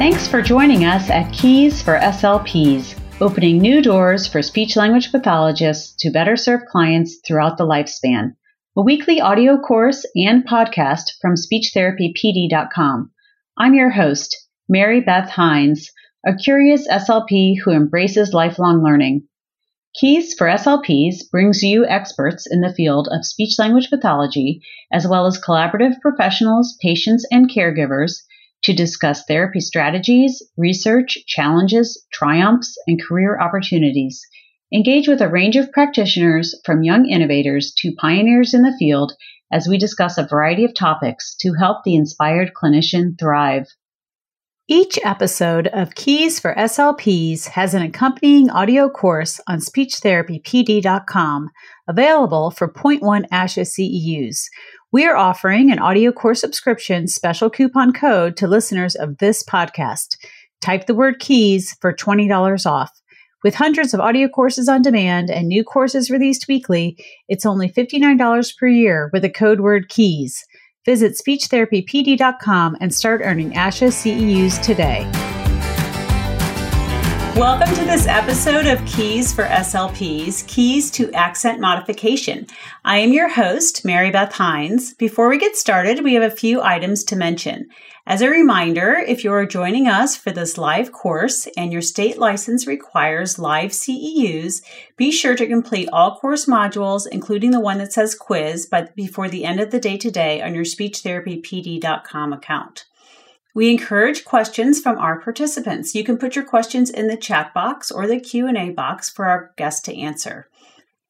Thanks for joining us at Keys for SLPs, opening new doors for speech language pathologists to better serve clients throughout the lifespan. A weekly audio course and podcast from SpeechTherapyPD.com. I'm your host, Mary Beth Hines, a curious SLP who embraces lifelong learning. Keys for SLPs brings you experts in the field of speech language pathology, as well as collaborative professionals, patients, and caregivers to discuss therapy strategies, research, challenges, triumphs, and career opportunities. Engage with a range of practitioners from young innovators to pioneers in the field as we discuss a variety of topics to help the inspired clinician thrive. Each episode of Keys for SLPs has an accompanying audio course on speechtherapypd.com available for 0.1 ASHA CEUs. We are offering an audio course subscription special coupon code to listeners of this podcast. Type the word keys for $20 off. With hundreds of audio courses on demand and new courses released weekly, it's only $59 per year with the code word keys. Visit speechtherapypd.com and start earning ASHA CEUs today. Welcome to this episode of Keys for SLPs, Keys to Accent Modification. I am your host, Mary Beth Hines. Before we get started, we have a few items to mention. As a reminder, if you are joining us for this live course and your state license requires live CEUs, be sure to complete all course modules, including the one that says quiz, but before the end of the day today on your speechtherapypd.com account. We encourage questions from our participants. You can put your questions in the chat box or the Q&A box for our guests to answer.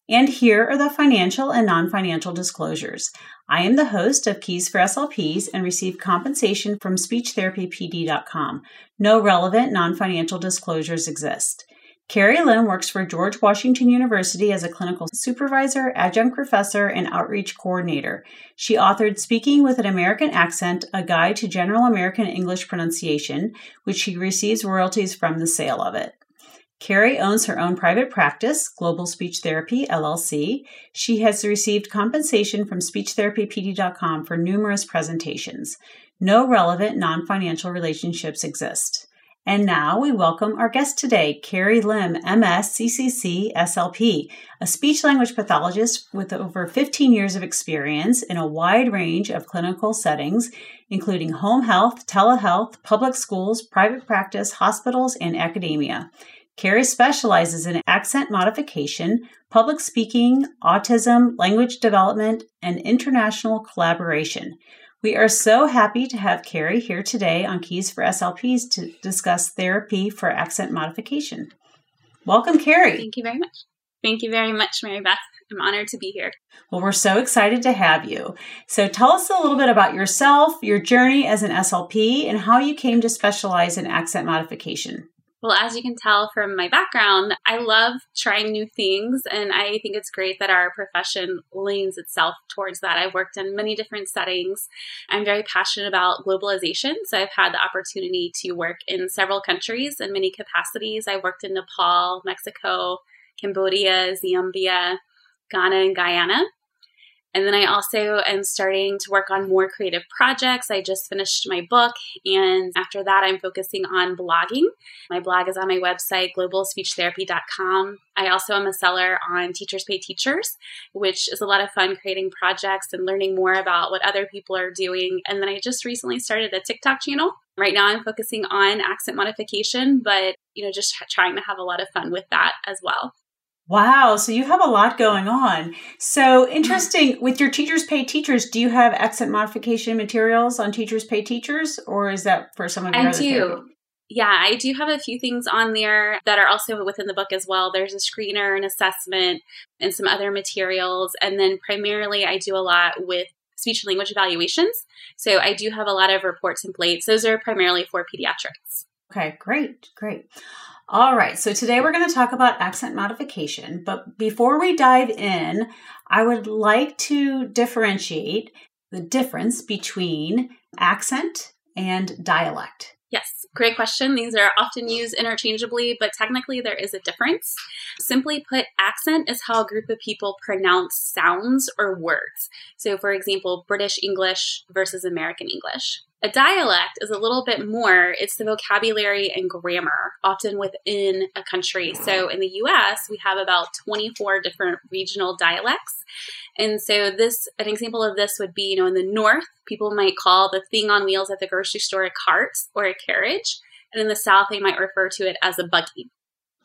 And here are the financial and non financial disclosures. I am the host of Keys for SLPs and receive compensation from SpeechTherapyPD.com. No relevant non financial disclosures exist. Carrie Lim works for George Washington University as a clinical supervisor, adjunct professor, and outreach coordinator. She authored Speaking with an American Accent, a guide to general American English pronunciation, which she receives royalties from the sale of it. Carrie owns her own private practice, Global Speech Therapy LLC. She has received compensation from SpeechTherapyPD.com for numerous presentations. No relevant non financial relationships exist. And now we welcome our guest today, Carrie Lim, MS, CCC, SLP, a speech language pathologist with over 15 years of experience in a wide range of clinical settings, including home health, telehealth, public schools, private practice, hospitals, and academia. Carrie specializes in accent modification, public speaking, autism, language development, and international collaboration. We are so happy to have Carrie here today on Keys for SLPs to discuss therapy for accent modification. Welcome, Carrie. Thank you very much. Thank you very much, Mary Beth. I'm honored to be here. Well, we're so excited to have you. So, tell us a little bit about yourself, your journey as an SLP, and how you came to specialize in accent modification. Well, as you can tell from my background, I love trying new things, and I think it's great that our profession leans itself towards that. I've worked in many different settings. I'm very passionate about globalization, so I've had the opportunity to work in several countries in many capacities. I worked in Nepal, Mexico, Cambodia, Zambia, Ghana, and Guyana. And then I also am starting to work on more creative projects. I just finished my book, and after that, I'm focusing on blogging. My blog is on my website, globalspeechtherapy.com. I also am a seller on Teachers Pay Teachers, which is a lot of fun creating projects and learning more about what other people are doing. And then I just recently started a TikTok channel. Right now, I'm focusing on accent modification, but you know, just trying to have a lot of fun with that as well. Wow. So you have a lot going on. So interesting. With your Teachers Pay Teachers, do you have accent modification materials on Teachers Pay Teachers, or is that for some of your I do. Therapy? Yeah, I do have a few things on there that are also within the book as well. There's a screener, an assessment, and some other materials. And then primarily, I do a lot with speech and language evaluations. So I do have a lot of reports and plates. Those are primarily for pediatrics. Okay, great, great. All right, so today we're going to talk about accent modification. But before we dive in, I would like to differentiate the difference between accent and dialect. Yes, great question. These are often used interchangeably, but technically there is a difference. Simply put, accent is how a group of people pronounce sounds or words. So, for example, British English versus American English. A dialect is a little bit more, it's the vocabulary and grammar, often within a country. So in the US, we have about 24 different regional dialects. And so this an example of this would be, you know, in the north, people might call the thing on wheels at the grocery store a cart or a carriage. And in the south, they might refer to it as a buggy.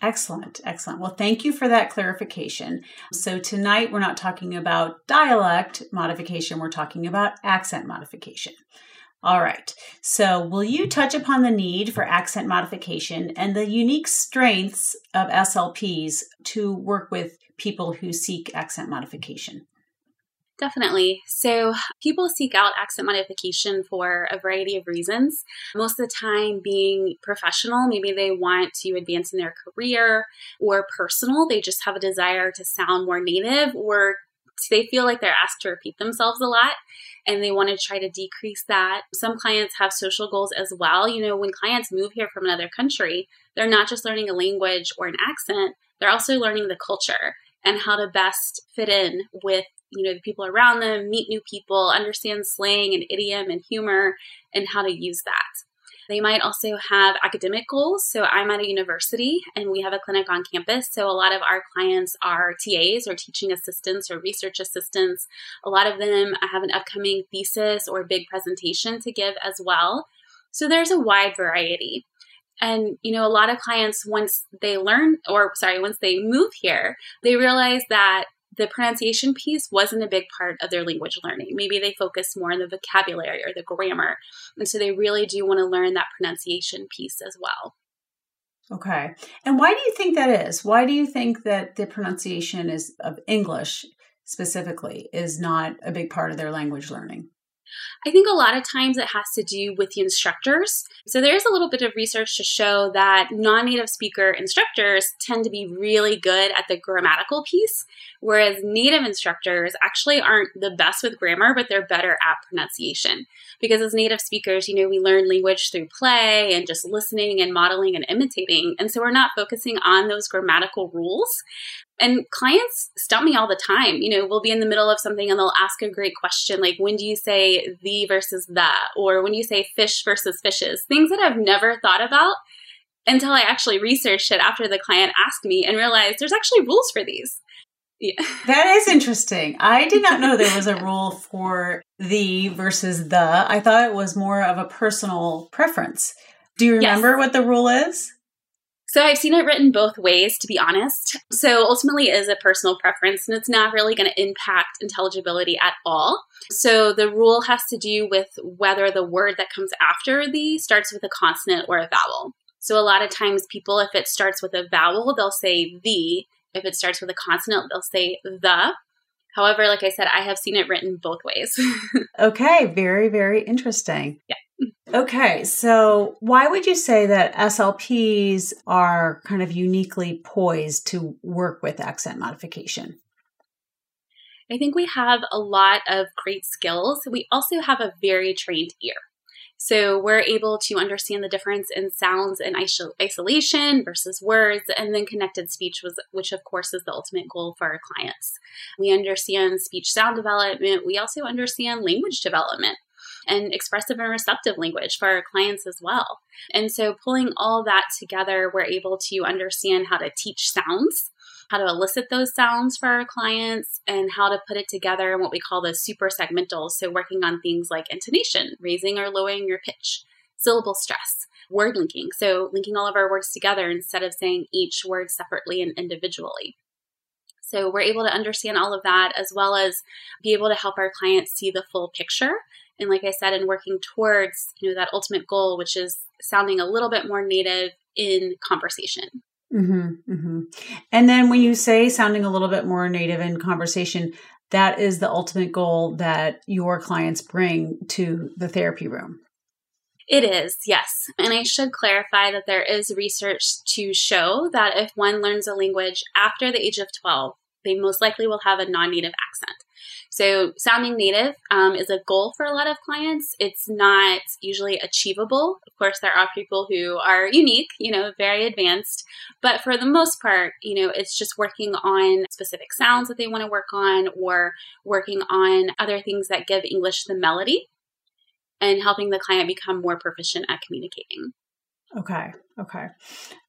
Excellent, excellent. Well, thank you for that clarification. So, tonight we're not talking about dialect modification, we're talking about accent modification. All right. So, will you touch upon the need for accent modification and the unique strengths of SLPs to work with people who seek accent modification? Definitely. So, people seek out accent modification for a variety of reasons. Most of the time, being professional, maybe they want to advance in their career, or personal, they just have a desire to sound more native, or they feel like they're asked to repeat themselves a lot and they want to try to decrease that. Some clients have social goals as well. You know, when clients move here from another country, they're not just learning a language or an accent, they're also learning the culture and how to best fit in with you know the people around them meet new people understand slang and idiom and humor and how to use that they might also have academic goals. So I'm at a university and we have a clinic on campus. So a lot of our clients are TAs or teaching assistants or research assistants. A lot of them have an upcoming thesis or big presentation to give as well. So there's a wide variety. And, you know, a lot of clients, once they learn, or sorry, once they move here, they realize that the pronunciation piece wasn't a big part of their language learning. Maybe they focus more on the vocabulary or the grammar. And so they really do want to learn that pronunciation piece as well. Okay. And why do you think that is? Why do you think that the pronunciation is of English specifically is not a big part of their language learning? I think a lot of times it has to do with the instructors. So there's a little bit of research to show that non native speaker instructors tend to be really good at the grammatical piece, whereas native instructors actually aren't the best with grammar, but they're better at pronunciation. Because as native speakers, you know, we learn language through play and just listening and modeling and imitating. And so we're not focusing on those grammatical rules. And clients stump me all the time. You know, we'll be in the middle of something and they'll ask a great question like, when do you say the versus the? Or when do you say fish versus fishes? Things that I've never thought about until I actually researched it after the client asked me and realized there's actually rules for these. Yeah. That is interesting. I did not know there was a rule for the versus the. I thought it was more of a personal preference. Do you remember yes. what the rule is? So I've seen it written both ways, to be honest. So ultimately, it is a personal preference, and it's not really going to impact intelligibility at all. So the rule has to do with whether the word that comes after the starts with a consonant or a vowel. So a lot of times, people, if it starts with a vowel, they'll say the. If it starts with a consonant, they'll say the. However, like I said, I have seen it written both ways. okay, very, very interesting. Yeah. Okay, so why would you say that SLPs are kind of uniquely poised to work with accent modification? I think we have a lot of great skills. We also have a very trained ear. So we're able to understand the difference in sounds and isolation versus words, and then connected speech, was, which of course is the ultimate goal for our clients. We understand speech sound development. We also understand language development and expressive and receptive language for our clients as well. And so, pulling all that together, we're able to understand how to teach sounds, how to elicit those sounds for our clients, and how to put it together in what we call the super segmentals. So, working on things like intonation, raising or lowering your pitch, syllable stress. Word linking, so linking all of our words together instead of saying each word separately and individually. So we're able to understand all of that as well as be able to help our clients see the full picture and like I said, in working towards you know that ultimate goal, which is sounding a little bit more native in conversation. Mm-hmm, mm-hmm. And then when you say sounding a little bit more native in conversation, that is the ultimate goal that your clients bring to the therapy room. It is, yes. And I should clarify that there is research to show that if one learns a language after the age of 12, they most likely will have a non native accent. So, sounding native um, is a goal for a lot of clients. It's not usually achievable. Of course, there are people who are unique, you know, very advanced, but for the most part, you know, it's just working on specific sounds that they want to work on or working on other things that give English the melody and helping the client become more proficient at communicating. Okay. Okay.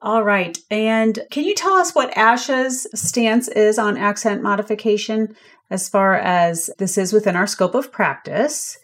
All right. And can you tell us what ASHA's stance is on accent modification as far as this is within our scope of practice?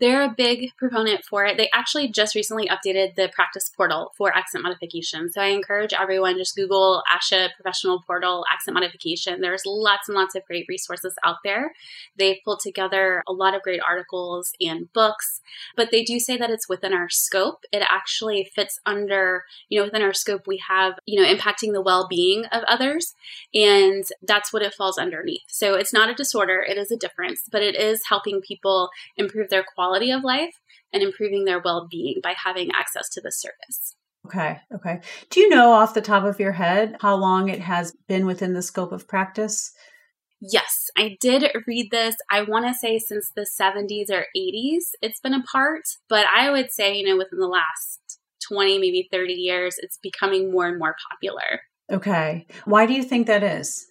They're a big proponent for it. They actually just recently updated the practice portal for accent modification. So I encourage everyone just Google ASHA professional portal accent modification. There's lots and lots of great resources out there. They've pulled together a lot of great articles and books, but they do say that it's within our scope. It actually fits under, you know, within our scope, we have, you know, impacting the well being of others. And that's what it falls underneath. So it's not a disorder, it is a difference, but it is helping people improve their quality quality of life and improving their well being by having access to the service. Okay. Okay. Do you know off the top of your head how long it has been within the scope of practice? Yes, I did read this. I want to say since the 70s or 80s it's been a part, but I would say, you know, within the last 20, maybe 30 years, it's becoming more and more popular. Okay. Why do you think that is?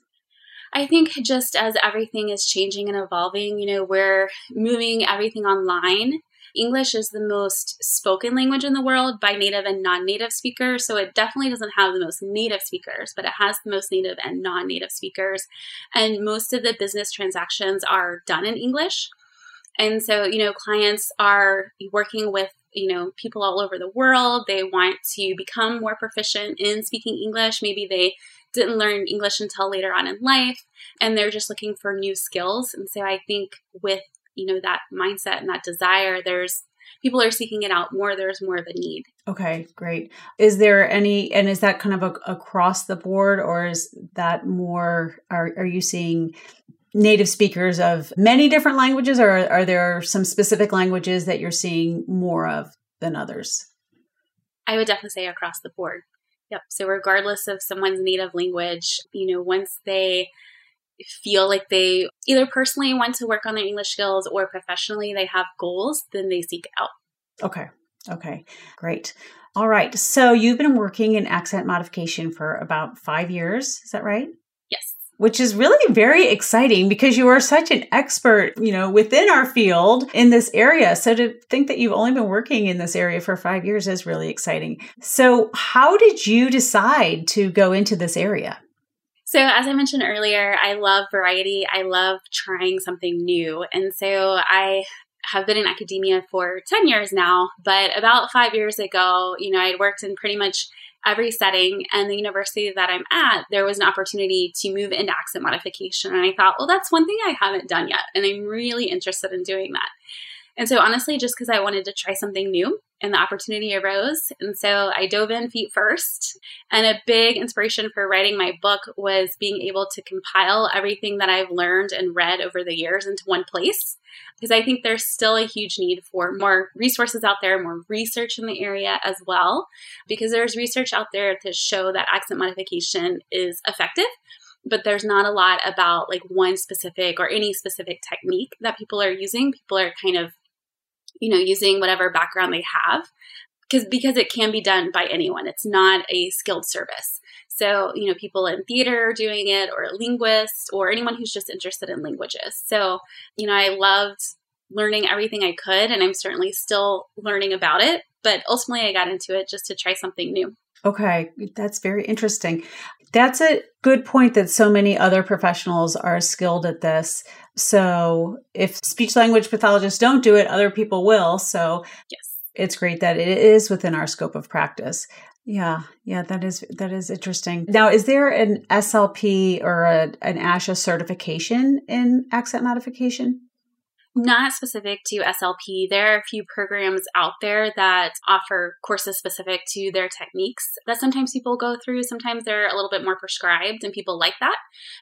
I think just as everything is changing and evolving, you know, we're moving everything online. English is the most spoken language in the world by native and non native speakers. So it definitely doesn't have the most native speakers, but it has the most native and non native speakers. And most of the business transactions are done in English. And so, you know, clients are working with, you know, people all over the world. They want to become more proficient in speaking English. Maybe they didn't learn English until later on in life and they're just looking for new skills. And so I think with, you know, that mindset and that desire, there's people are seeking it out more. There's more of a need. Okay, great. Is there any, and is that kind of a, across the board or is that more, are, are you seeing native speakers of many different languages or are there some specific languages that you're seeing more of than others? I would definitely say across the board. Yep. So regardless of someone's native language, you know, once they feel like they either personally want to work on their English skills or professionally they have goals, then they seek out. Okay. Okay. Great. All right. So you've been working in accent modification for about five years. Is that right? Which is really very exciting because you are such an expert, you know, within our field in this area. So to think that you've only been working in this area for five years is really exciting. So, how did you decide to go into this area? So, as I mentioned earlier, I love variety. I love trying something new. And so I have been in academia for 10 years now, but about five years ago, you know, I'd worked in pretty much every setting. And the university that I'm at, there was an opportunity to move into accent modification. And I thought, well, that's one thing I haven't done yet. And I'm really interested in doing that. And so, honestly, just because I wanted to try something new and the opportunity arose. And so I dove in feet first. And a big inspiration for writing my book was being able to compile everything that I've learned and read over the years into one place. Because I think there's still a huge need for more resources out there, more research in the area as well. Because there's research out there to show that accent modification is effective but there's not a lot about like one specific or any specific technique that people are using. People are kind of you know, using whatever background they have because because it can be done by anyone. It's not a skilled service. So, you know, people in theater are doing it or linguists or anyone who's just interested in languages. So, you know, I loved learning everything I could and I'm certainly still learning about it, but ultimately I got into it just to try something new. Okay, that's very interesting. That's a good point that so many other professionals are skilled at this. So if speech language pathologists don't do it, other people will. So yes. it's great that it is within our scope of practice. Yeah, yeah, that is that is interesting. Now, is there an SLP or a, an ASHA certification in accent modification? Not specific to SLP. There are a few programs out there that offer courses specific to their techniques that sometimes people go through. Sometimes they're a little bit more prescribed and people like that.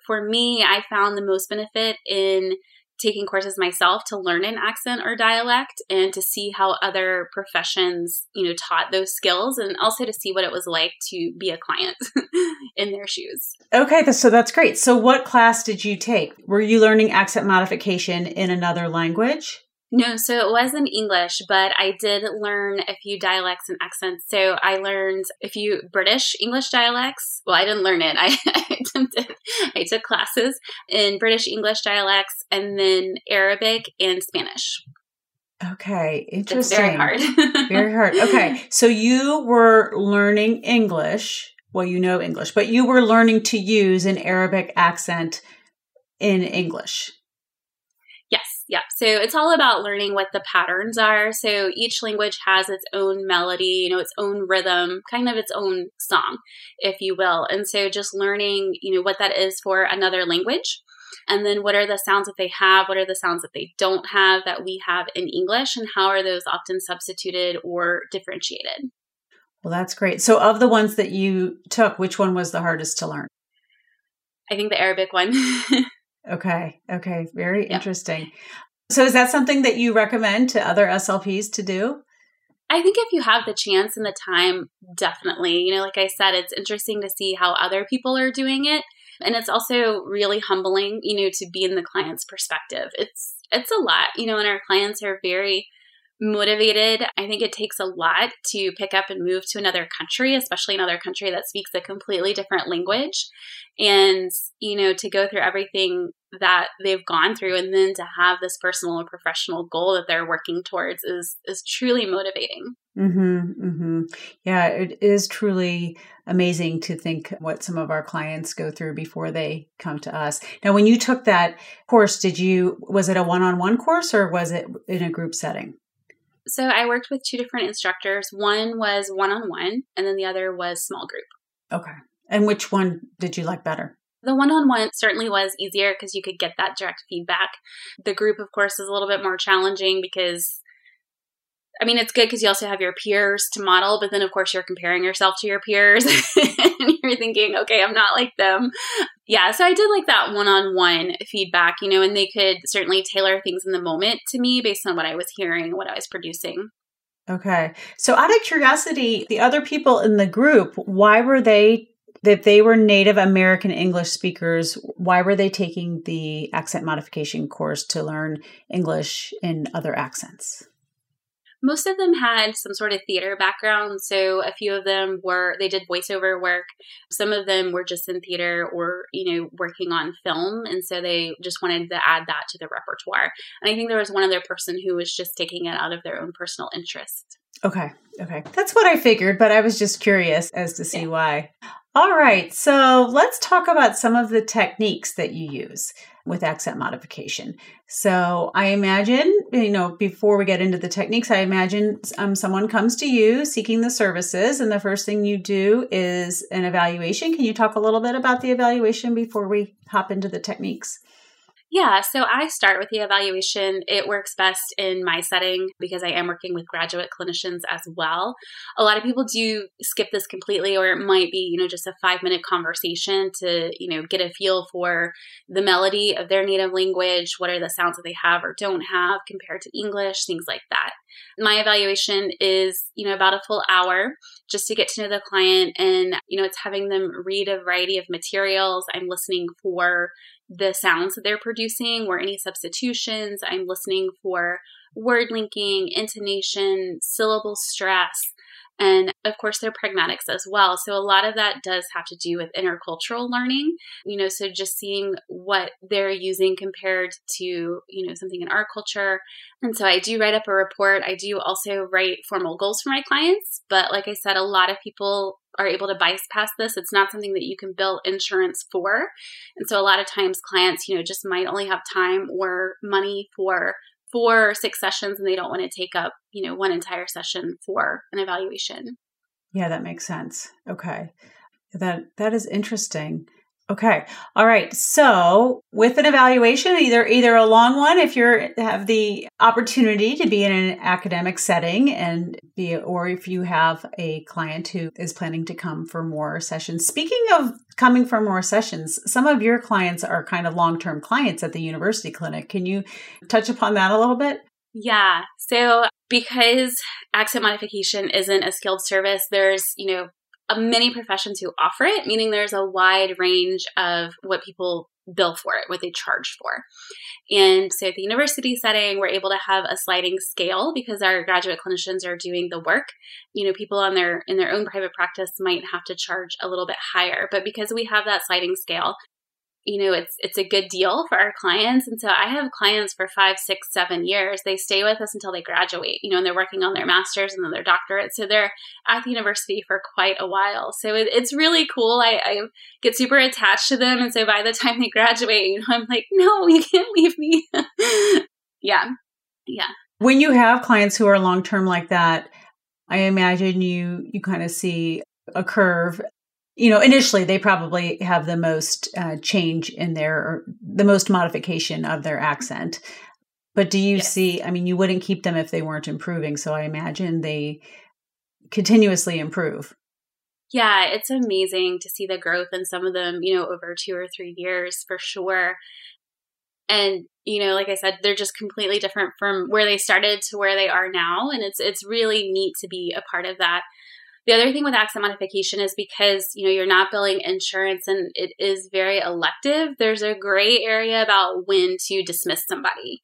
For me, I found the most benefit in taking courses myself to learn an accent or dialect and to see how other professions, you know, taught those skills and also to see what it was like to be a client in their shoes. Okay, so that's great. So what class did you take? Were you learning accent modification in another language? No, so it was in English, but I did learn a few dialects and accents. So I learned a few British English dialects. Well, I didn't learn it. I, I attempted. I took classes in British English dialects and then Arabic and Spanish. Okay, interesting. It's very hard. very hard. Okay, so you were learning English. Well, you know English, but you were learning to use an Arabic accent in English. Yeah. So it's all about learning what the patterns are. So each language has its own melody, you know, its own rhythm, kind of its own song, if you will. And so just learning, you know, what that is for another language. And then what are the sounds that they have? What are the sounds that they don't have that we have in English? And how are those often substituted or differentiated? Well, that's great. So, of the ones that you took, which one was the hardest to learn? I think the Arabic one. okay. Okay. Very yep. interesting. So, is that something that you recommend to other SLPs to do? I think if you have the chance and the time, definitely. You know, like I said, it's interesting to see how other people are doing it. And it's also really humbling, you know, to be in the client's perspective. It's it's a lot, you know, and our clients are very motivated. I think it takes a lot to pick up and move to another country, especially another country that speaks a completely different language. And, you know, to go through everything that they've gone through and then to have this personal and professional goal that they're working towards is is truly motivating. Mhm. Mhm. Yeah, it is truly amazing to think what some of our clients go through before they come to us. Now, when you took that course, did you was it a one-on-one course or was it in a group setting? So I worked with two different instructors. One was one-on-one and then the other was small group. Okay. And which one did you like better? The one on one certainly was easier because you could get that direct feedback. The group, of course, is a little bit more challenging because, I mean, it's good because you also have your peers to model, but then, of course, you're comparing yourself to your peers and you're thinking, okay, I'm not like them. Yeah, so I did like that one on one feedback, you know, and they could certainly tailor things in the moment to me based on what I was hearing, what I was producing. Okay. So, out of curiosity, the other people in the group, why were they if they were Native American English speakers, why were they taking the accent modification course to learn English in other accents? Most of them had some sort of theater background. So a few of them were, they did voiceover work. Some of them were just in theater or, you know, working on film. And so they just wanted to add that to the repertoire. And I think there was one other person who was just taking it out of their own personal interest. Okay. Okay. That's what I figured, but I was just curious as to see yeah. why. All right, so let's talk about some of the techniques that you use with accent modification. So I imagine, you know, before we get into the techniques, I imagine um, someone comes to you seeking the services, and the first thing you do is an evaluation. Can you talk a little bit about the evaluation before we hop into the techniques? Yeah, so I start with the evaluation. It works best in my setting because I am working with graduate clinicians as well. A lot of people do skip this completely, or it might be, you know, just a five minute conversation to, you know, get a feel for the melody of their native language. What are the sounds that they have or don't have compared to English, things like that. My evaluation is, you know, about a full hour just to get to know the client and, you know, it's having them read a variety of materials. I'm listening for the sounds that they're producing or any substitutions. I'm listening for word linking, intonation, syllable stress, and of course, their pragmatics as well. So a lot of that does have to do with intercultural learning, you know, so just seeing what they're using compared to, you know, something in our culture. And so I do write up a report. I do also write formal goals for my clients. But like I said, a lot of people are able to bypass this. It's not something that you can bill insurance for. And so a lot of times clients, you know, just might only have time or money for four or six sessions and they don't want to take up, you know, one entire session for an evaluation. Yeah, that makes sense. Okay. That that is interesting. Okay. All right. So with an evaluation, either either a long one if you have the opportunity to be in an academic setting and be or if you have a client who is planning to come for more sessions. Speaking of coming for more sessions, some of your clients are kind of long-term clients at the university clinic. Can you touch upon that a little bit? Yeah. So because accent modification isn't a skilled service, there's, you know, many professions who offer it, meaning there's a wide range of what people bill for it, what they charge for. And so at the university setting, we're able to have a sliding scale because our graduate clinicians are doing the work. You know, people on their in their own private practice might have to charge a little bit higher, but because we have that sliding scale, you know it's it's a good deal for our clients. And so i have clients for five six seven years. They stay with us until they graduate you know and they're working on their masters and then their doctorate. So they're at the university for quite a while. So it, it's really cool. I, I get super attached to them. And so by the time they graduate you know i'm like no you can't leave me. Yeah. Yeah. When you have clients who are long term like that i imagine you you kind of see a curve you know, initially they probably have the most uh, change in their, the most modification of their accent. But do you yes. see, I mean, you wouldn't keep them if they weren't improving. So I imagine they continuously improve. Yeah, it's amazing to see the growth in some of them, you know, over two or three years for sure. And, you know, like I said, they're just completely different from where they started to where they are now. And it's it's really neat to be a part of that. The other thing with accent modification is because, you know, you're not billing insurance and it is very elective, there's a gray area about when to dismiss somebody.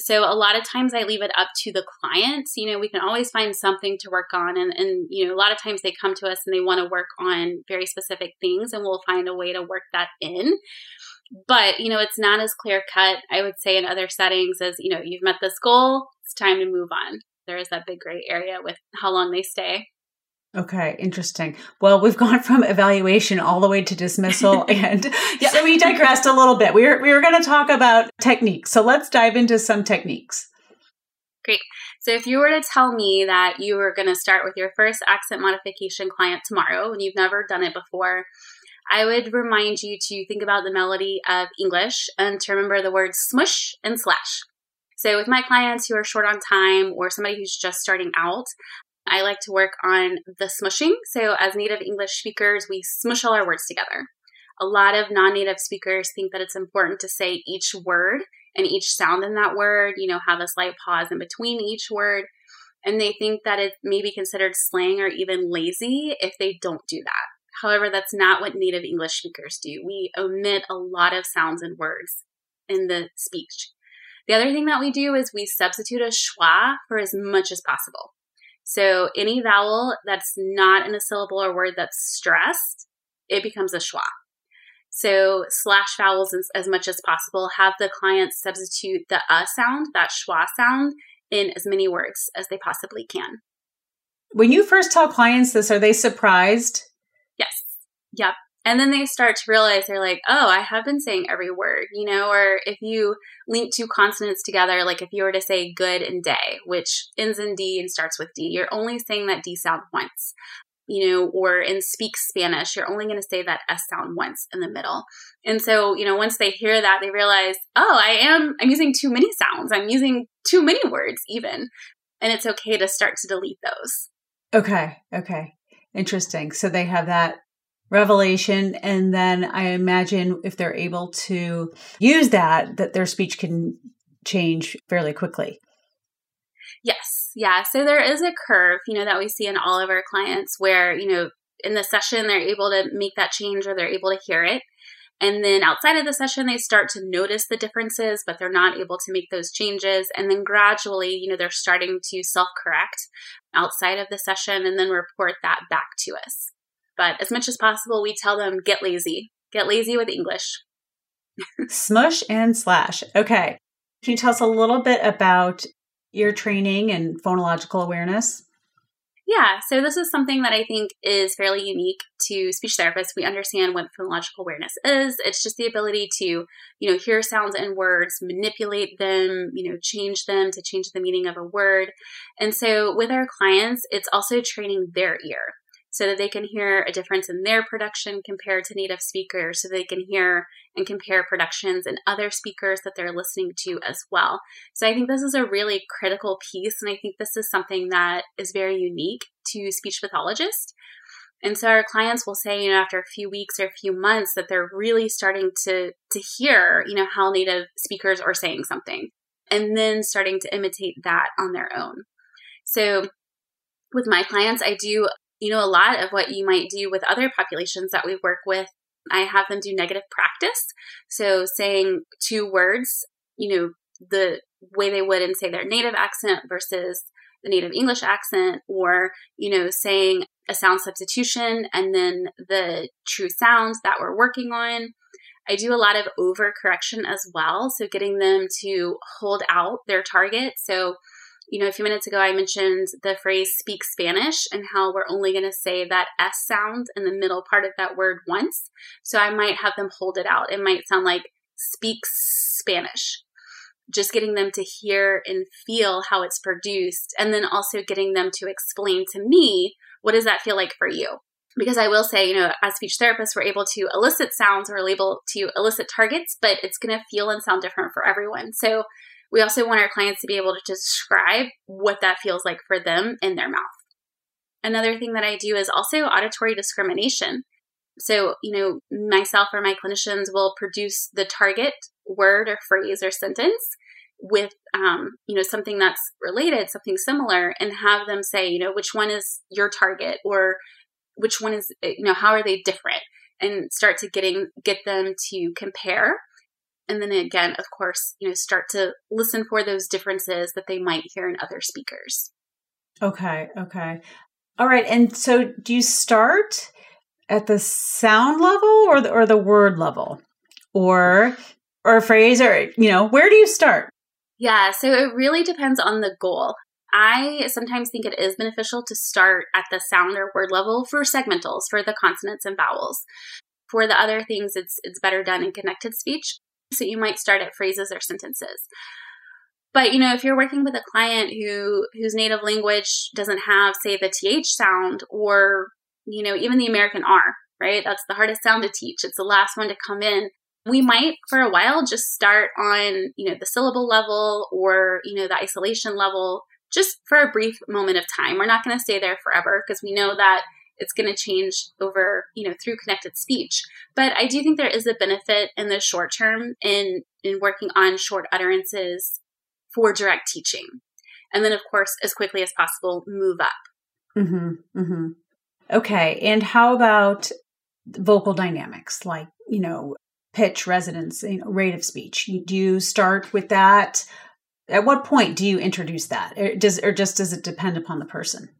So a lot of times I leave it up to the clients. You know, we can always find something to work on and and you know, a lot of times they come to us and they want to work on very specific things and we'll find a way to work that in. But, you know, it's not as clear cut, I would say in other settings as, you know, you've met this goal, it's time to move on. There is that big gray area with how long they stay. Okay, interesting. Well, we've gone from evaluation all the way to dismissal, and yeah. so we digressed a little bit. We were we were going to talk about techniques, so let's dive into some techniques. Great. So, if you were to tell me that you were going to start with your first accent modification client tomorrow, and you've never done it before, I would remind you to think about the melody of English and to remember the words smush and slash. So, with my clients who are short on time or somebody who's just starting out, I like to work on the smushing. So, as native English speakers, we smush all our words together. A lot of non native speakers think that it's important to say each word and each sound in that word, you know, have a slight pause in between each word. And they think that it may be considered slang or even lazy if they don't do that. However, that's not what native English speakers do. We omit a lot of sounds and words in the speech. The other thing that we do is we substitute a schwa for as much as possible. So any vowel that's not in a syllable or word that's stressed, it becomes a schwa. So slash vowels as, as much as possible. Have the client substitute the uh sound, that schwa sound, in as many words as they possibly can. When you first tell clients this, are they surprised? Yes. Yep. And then they start to realize they're like, oh, I have been saying every word, you know, or if you link two consonants together, like if you were to say good and day, which ends in D and starts with D, you're only saying that D sound once, you know, or in speak Spanish, you're only going to say that S sound once in the middle. And so, you know, once they hear that, they realize, oh, I am, I'm using too many sounds. I'm using too many words even. And it's okay to start to delete those. Okay. Okay. Interesting. So they have that revelation. And then i imagine if they're able to use that that their speech can change fairly quickly. Yes. Yeah. So there is a curve you know that we see in all of our clients where you know in the session they're able to make that change or they're able to hear it. And then outside of the session they start to notice the differences but they're not able to make those changes. And then gradually you know they're starting to self correct outside of the session and then report that back to us but as much as possible, we tell them get lazy, get lazy with English. Smush and slash. Okay. Can you tell us a little bit about your training and phonological awareness? Yeah, so this is something that I think is fairly unique to speech therapists. We understand what phonological awareness is. It's just the ability to, you know, hear sounds and words, manipulate them, you know, change them to change the meaning of a word. And so with our clients, it's also training their ear so that they can hear a difference in their production compared to native speakers, so they can hear and compare productions and other speakers that they're listening to as well. So I think this is a really critical piece, and I think this is something that is very unique to speech pathologists. And so our clients will say, you know, after a few weeks or a few months that they're really starting to to hear, you know, how native speakers are saying something and then starting to imitate that on their own. So with my clients, I do you know, a lot of what you might do with other populations that we work with, I have them do negative practice. So saying two words, you know, the way they would in say their native accent versus the native English accent, or, you know, saying a sound substitution and then the true sounds that we're working on. I do a lot of overcorrection as well. So getting them to hold out their target. So, you know, a few minutes ago, I mentioned the phrase speak Spanish and how we're only going to say that S sound in the middle part of that word once. So I might have them hold it out. It might sound like speak Spanish. Just getting them to hear and feel how it's produced, and then also getting them to explain to me what does that feel like for you? because I will say, you know, as speech therapists, we're able to elicit sounds, we're able to elicit targets, but it's going to feel and sound different for everyone. So we also want our clients to be able to describe what that feels like for them in their mouth. Another thing that I do is also auditory discrimination. So, you know, myself or my clinicians will produce the target word or phrase or sentence with um, you know something that's related something similar and have them say you know which one is your target or which one is you know how are they different and start to getting get them to compare and then again of course you know start to listen for those differences that they might hear in other speakers okay okay all right and so do you start at the sound level or the, or the word level or or a phrase or you know where do you start yeah so it really depends on the goal I sometimes think it is beneficial to start at the sound or word level for segmentals, for the consonants and vowels. For the other things, it's it's better done in connected speech. So you might start at phrases or sentences. But you know, if you're working with a client who whose native language doesn't have, say, the th sound or you know even the American R, right? That's the hardest sound to teach. It's the last one to come in. We might, for a while, just start on you know the syllable level or you know the isolation level just for a brief moment of time. We're not going to stay there forever because we know that it's going to change over, you know, through connected speech. But I do think there is a benefit in the short term in in working on short utterances for direct teaching. And then of course, as quickly as possible, move up. hmm hmm Okay. And how about vocal dynamics like, you know, pitch, resonance, you know, rate of speech? Do you start with that at what point do you introduce that? Or does or just does it depend upon the person?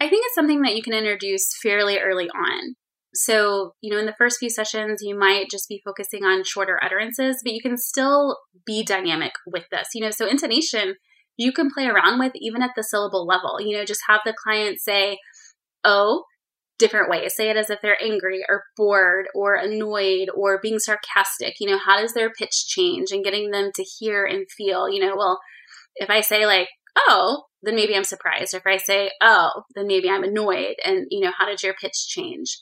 I think it's something that you can introduce fairly early on. So, you know, in the first few sessions, you might just be focusing on shorter utterances, but you can still be dynamic with this. You know, so intonation you can play around with even at the syllable level. You know, just have the client say, oh, different ways. Say it as if they're angry or bored or annoyed or being sarcastic. You know, how does their pitch change and getting them to hear and feel, you know, well, if I say like, oh, then maybe I'm surprised. Or if I say, oh, then maybe I'm annoyed. And, you know, how did your pitch change?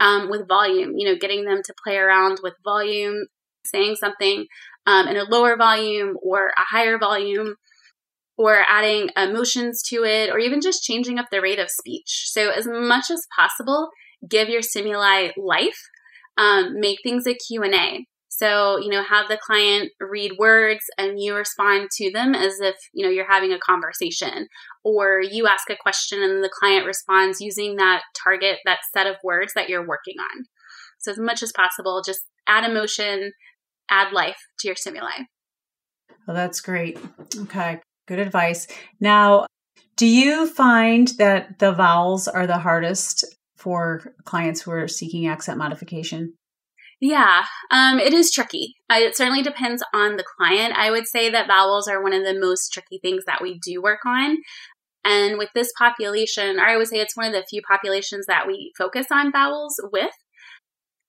Um, with volume, you know, getting them to play around with volume, saying something um, in a lower volume or a higher volume or adding emotions to it, or even just changing up the rate of speech. So, as much as possible, give your stimuli life. Um, make things a Q&A. So, you know, have the client read words and you respond to them as if, you know, you're having a conversation. Or you ask a question and the client responds using that target, that set of words that you're working on. So, as much as possible, just add emotion, add life to your stimuli. Well, that's great. Okay. Good advice. Now, do you find that the vowels are the hardest for clients who are seeking accent modification? Yeah, um, it is tricky. Uh, it certainly depends on the client. I would say that vowels are one of the most tricky things that we do work on. And with this population, I would say it's one of the few populations that we focus on vowels with.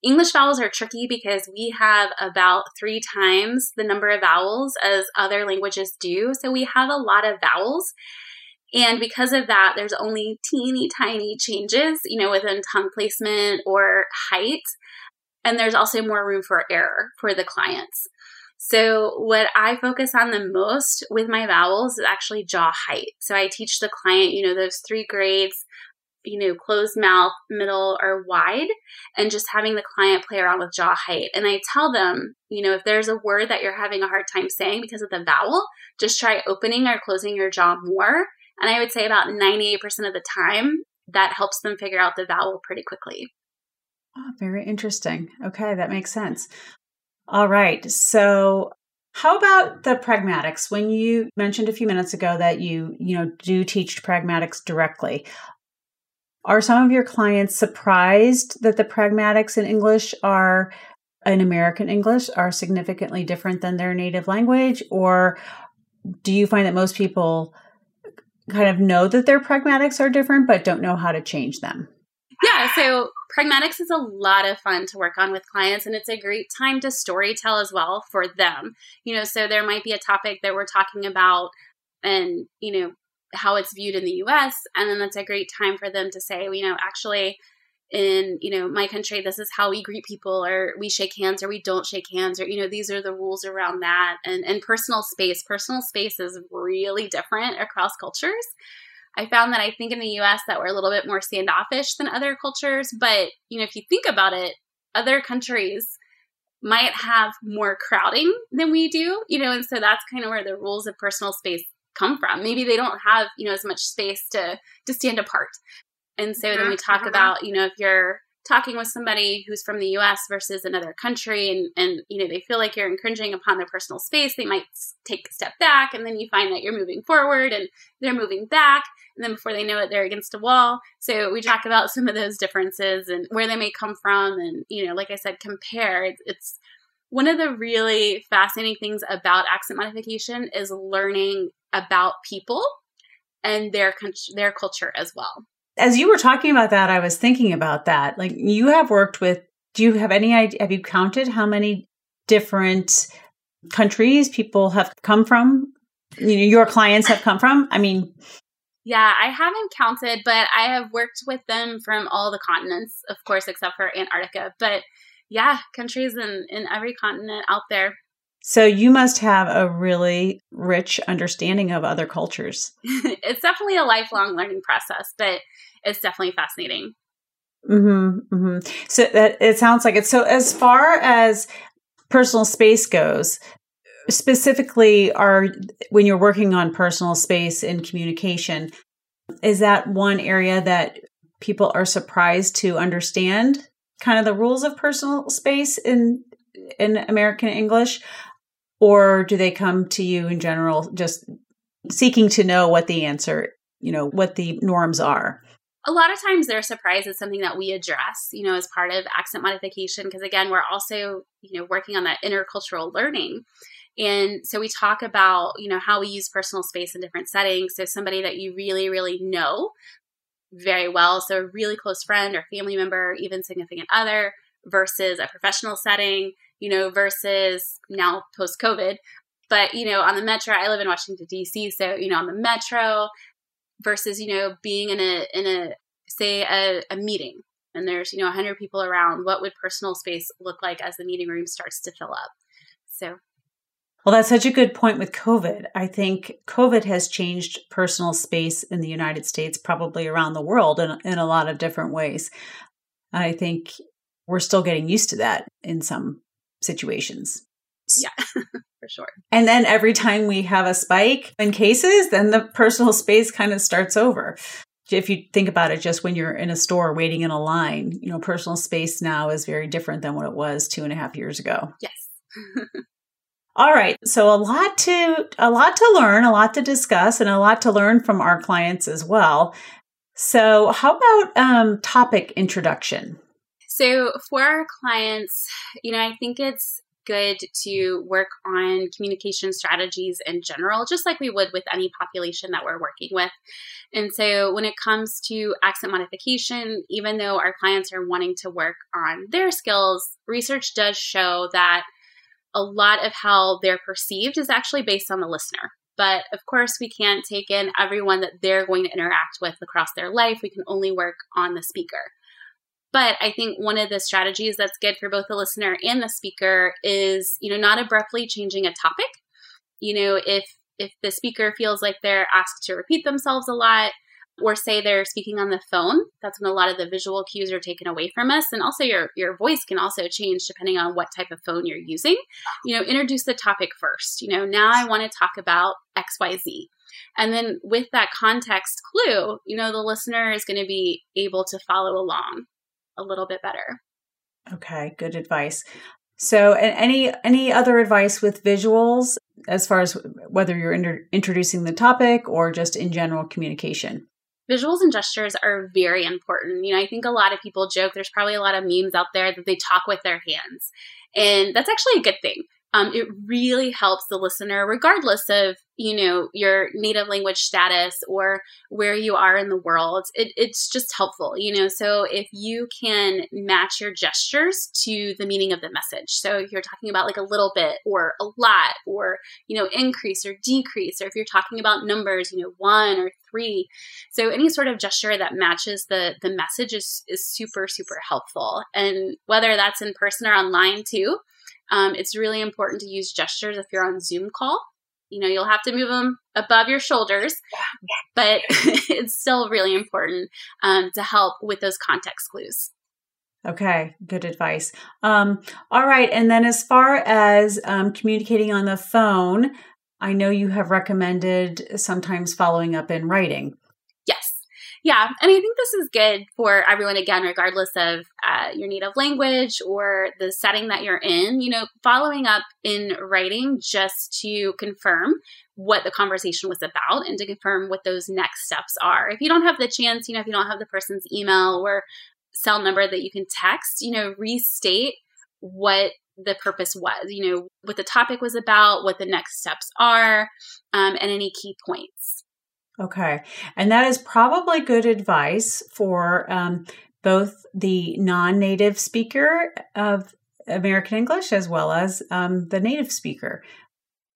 English vowels are tricky because we have about three times the number of vowels as other languages do. So we have a lot of vowels. And because of that, there's only teeny tiny changes, you know, within tongue placement or height. And there's also more room for error for the clients. So, what I focus on the most with my vowels is actually jaw height. So, I teach the client, you know, those three grades you know, closed mouth, middle, or wide, and just having the client play around with jaw height. And I tell them, you know, if there's a word that you're having a hard time saying because of the vowel, just try opening or closing your jaw more. And I would say about 98% of the time, that helps them figure out the vowel pretty quickly. Oh, very interesting. Okay, that makes sense. All right. So, how about the pragmatics? When you mentioned a few minutes ago that you, you know, do teach pragmatics directly, are some of your clients surprised that the pragmatics in English are in American English are significantly different than their native language? Or do you find that most people kind of know that their pragmatics are different but don't know how to change them? Yeah, so pragmatics is a lot of fun to work on with clients and it's a great time to story tell as well for them. You know, so there might be a topic that we're talking about and, you know, how it's viewed in the US and then that's a great time for them to say, you know, actually in you know my country this is how we greet people or we shake hands or we don't shake hands or you know these are the rules around that and and personal space personal space is really different across cultures i found that i think in the us that we're a little bit more standoffish than other cultures but you know if you think about it other countries might have more crowding than we do you know and so that's kind of where the rules of personal space come from. Maybe they don't have you know as much space to to stand apart. And so then we talk mm-hmm. about, you know, if you're talking with somebody who's from the US versus another country and and you know they feel like you're infringing upon their personal space they might take a step back and then you find that you're moving forward and they're moving back and then before they know it they're against a wall so we talk about some of those differences and where they may come from and you know like I said compare it's, one of the really fascinating things about accent modification is learning about people and their their culture as well as you were talking about that, I was thinking about that. Like you have worked with, do you have any idea? Have you counted how many different countries people have come from? You know, your clients have come from? I mean, yeah, I haven't counted, but I have worked with them from all the continents, of course, except for Antarctica. But yeah, countries in, in every continent out there. So you must have a really rich understanding of other cultures. it's definitely a lifelong learning process, but it's definitely fascinating. Mm-hmm, mm-hmm. So that it sounds like it. So as far as personal space goes, specifically, are when you're working on personal space and communication, is that one area that people are surprised to understand? Kind of the rules of personal space in in American English, or do they come to you in general just seeking to know what the answer, you know, what the norms are? a lot of times they're surprised is something that we address, you know, as part of accent modification, because again, we're also, you know, working on that intercultural learning. And so we talk about, you know, how we use personal space in different settings. So somebody that you really, really know very well, so a really close friend or family member, even significant other, versus a professional setting, you know, versus now post COVID. But, you know, on the metro, I live in Washington, D.C. So, you know, on the metro, versus you know being in a in a say a, a meeting and there's you know 100 people around what would personal space look like as the meeting room starts to fill up so well that's such a good point with covid i think covid has changed personal space in the united states probably around the world in, in a lot of different ways i think we're still getting used to that in some situations yeah, for sure. And then every time we have a spike in cases, then the personal space kind of starts over. If you think about it, just when you're in a store waiting in a line, you know, personal space now is very different than what it was two and a half years ago. Yes. All right. So a lot to a lot to learn, a lot to discuss, and a lot to learn from our clients as well. So how about um, topic introduction? So for our clients, you know, I think it's good to work on communication strategies in general, just like we would with any population that we're working with. And so when it comes to accent modification, even though our clients are wanting to work on their skills, research does show that a lot of how they're perceived is actually based on the listener. But of course, we can't take in everyone that they're going to interact with across their life. We can only work on the speaker. But I think one of the strategies that's good for both the listener and the speaker is, you know, not abruptly changing a topic. You know, if if the speaker feels like they're asked to repeat themselves a lot, or say they're speaking on the phone, that's when a lot of the visual cues are taken away from us. And also your your voice can also change depending on what type of phone you're using. You know, introduce the topic first. You know, now I want to talk about XYZ. And then with that context clue, you know, the listener is going to be able to follow along a little bit better. Okay, good advice. So, any any other advice with visuals as far as whether you're inter- introducing the topic or just in general communication? Visuals and gestures are very important. You know, I think a lot of people joke there's probably a lot of memes out there that they talk with their hands. And that's actually a good thing um, it really helps the listener, regardless of you know your native language status or where you are in the world. It, it's just helpful, you know. So if you can match your gestures to the meaning of the message, so if you're talking about like a little bit or a lot or you know increase or decrease, or if you're talking about numbers, you know one or three, so any sort of gesture that matches the the message is is super super helpful. And whether that's in person or online too um, it's really important to use gestures if you're on Zoom call. You know, you'll have to move them above your shoulders, but it's still really important um, to help with those context clues. Okay, good advice. Um, all right, and then as far as um, communicating on the phone, I know you have recommended sometimes following up in writing. Yeah, and I think this is good for everyone, again, regardless of uh, your native language or the setting that you're in. You know, following up in writing just to confirm what the conversation was about and to confirm what those next steps are. If you don't have the chance, you know, if you don't have the person's email or cell number that you can text, you know, restate what the purpose was, you know, what the topic was about, what the next steps are, um, and any key points. Okay. And that is probably good advice for um, both the non native speaker of American English as well as um, the native speaker.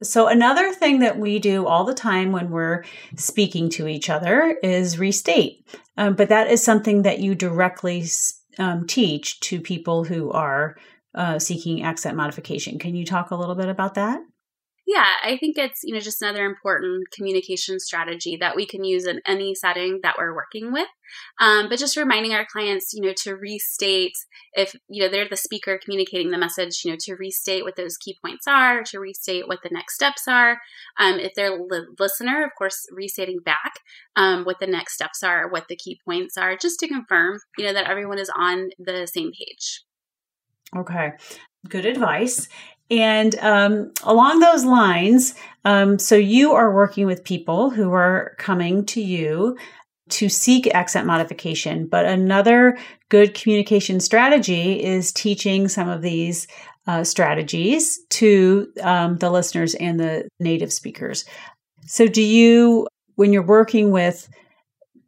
So, another thing that we do all the time when we're speaking to each other is restate. Um, but that is something that you directly um, teach to people who are uh, seeking accent modification. Can you talk a little bit about that? Yeah, I think it's, you know, just another important communication strategy that we can use in any setting that we're working with. Um, but just reminding our clients, you know, to restate if, you know, they're the speaker communicating the message, you know, to restate what those key points are, to restate what the next steps are. Um, if they're the listener, of course, restating back um, what the next steps are, what the key points are, just to confirm, you know, that everyone is on the same page. Okay. Good advice. And um, along those lines, um, so you are working with people who are coming to you to seek accent modification. But another good communication strategy is teaching some of these uh, strategies to um, the listeners and the native speakers. So, do you, when you're working with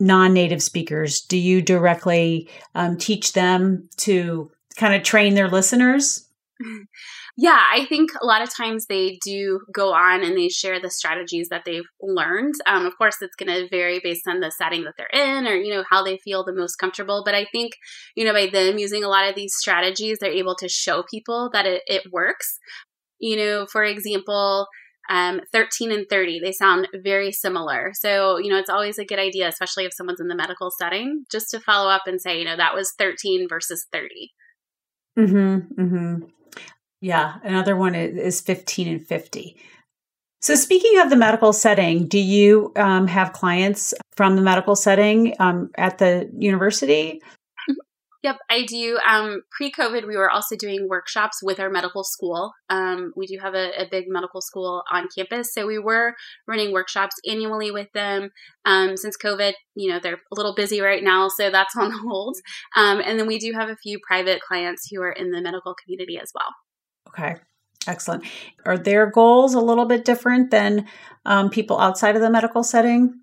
non native speakers, do you directly um, teach them to kind of train their listeners? Yeah, I think a lot of times they do go on and they share the strategies that they've learned. Um, of course, it's going to vary based on the setting that they're in or, you know, how they feel the most comfortable. But I think, you know, by them using a lot of these strategies, they're able to show people that it, it works. You know, for example, um, 13 and 30, they sound very similar. So, you know, it's always a good idea, especially if someone's in the medical setting, just to follow up and say, you know, that was 13 versus 30. Mm-hmm. Mm-hmm. Yeah. Another one is 15 and 50. So, speaking of the medical setting, do you um, have clients from the medical setting um, at the university? Yep, I do. Um, Pre COVID, we were also doing workshops with our medical school. Um, we do have a, a, big medical school on campus. So we were running workshops annually with them. Um, since COVID, you know, they're a little busy right now. So that's on hold. Um, and then we do have a few private clients who are in the medical community as well. Okay. Excellent. Are their goals a little bit different than um, people outside of the medical setting?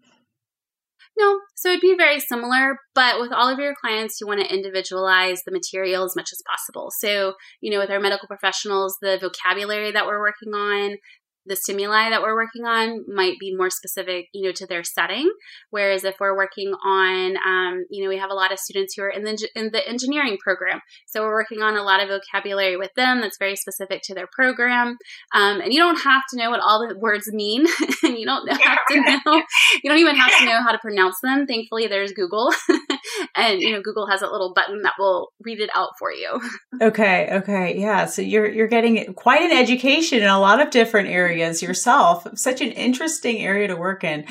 No, so it'd be very similar, but with all of your clients, you want to individualize the material as much as possible. So, you know, with our medical professionals, the vocabulary that we're working on, the stimuli that we're working on might be more specific, you know, to their setting. Whereas if we're working on, um, you know, we have a lot of students who are in the in the engineering program, so we're working on a lot of vocabulary with them that's very specific to their program. Um, and you don't have to know what all the words mean, and you don't have to know. You don't even have to know how to pronounce them. Thankfully, there's Google, and you know, Google has a little button that will read it out for you. Okay. Okay. Yeah. So you're you're getting quite an education in a lot of different areas yourself. Such an interesting area to work in.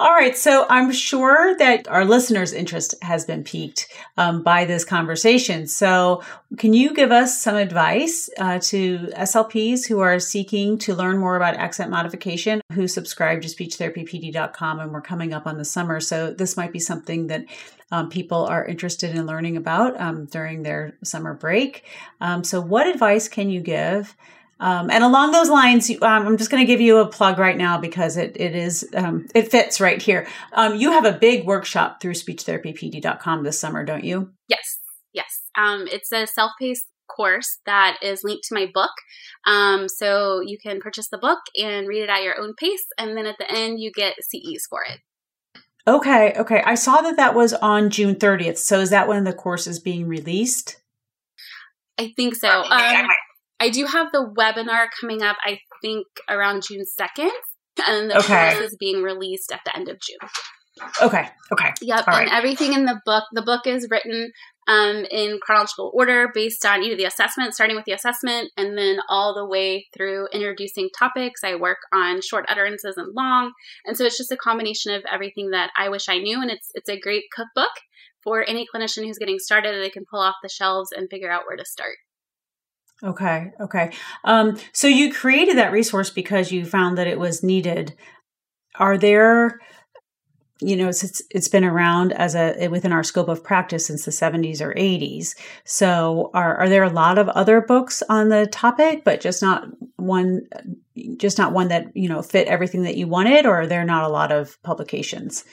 All right. So I'm sure that our listeners' interest has been piqued um, by this conversation. So can you give us some advice uh, to SLPs who are seeking to learn more about accent modification, who subscribe to speechtherapypd.com and we're coming up on the summer. So this might be something that um, people are interested in learning about um, during their summer break. Um, so what advice can you give? Um, and along those lines, um, I'm just going to give you a plug right now because it it is um, it fits right here. Um, you have a big workshop through speechtherapypd.com this summer, don't you? Yes, yes. Um, it's a self-paced course that is linked to my book. Um, so you can purchase the book and read it at your own pace, and then at the end you get CEs for it. Okay, okay. I saw that that was on June 30th. So is that when the course is being released? I think so. Um, I do have the webinar coming up, I think around June 2nd. And the okay. course is being released at the end of June. Okay. Okay. Yep. All and right. everything in the book, the book is written um, in chronological order based on know the assessment, starting with the assessment, and then all the way through introducing topics. I work on short utterances and long, and so it's just a combination of everything that I wish I knew, and it's it's a great cookbook for any clinician who's getting started. They can pull off the shelves and figure out where to start. Okay. Okay. Um, so you created that resource because you found that it was needed. Are there, you know, it's it's been around as a within our scope of practice since the 70s or 80s. So are are there a lot of other books on the topic, but just not one, just not one that you know fit everything that you wanted, or are there not a lot of publications?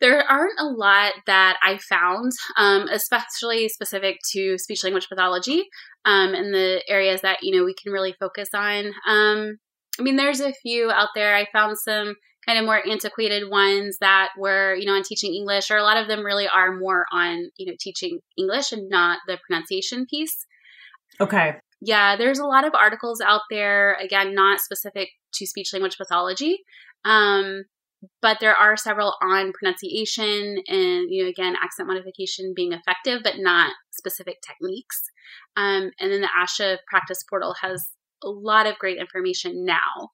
There aren't a lot that I found, um, especially specific to speech language pathology um, and the areas that you know we can really focus on. Um, I mean, there's a few out there. I found some kind of more antiquated ones that were you know on teaching English, or a lot of them really are more on you know teaching English and not the pronunciation piece. Okay. Yeah, there's a lot of articles out there. Again, not specific to speech language pathology. Um, but there are several on pronunciation and you know again accent modification being effective but not specific techniques. Um, and then the asha practice portal has a lot of great information now.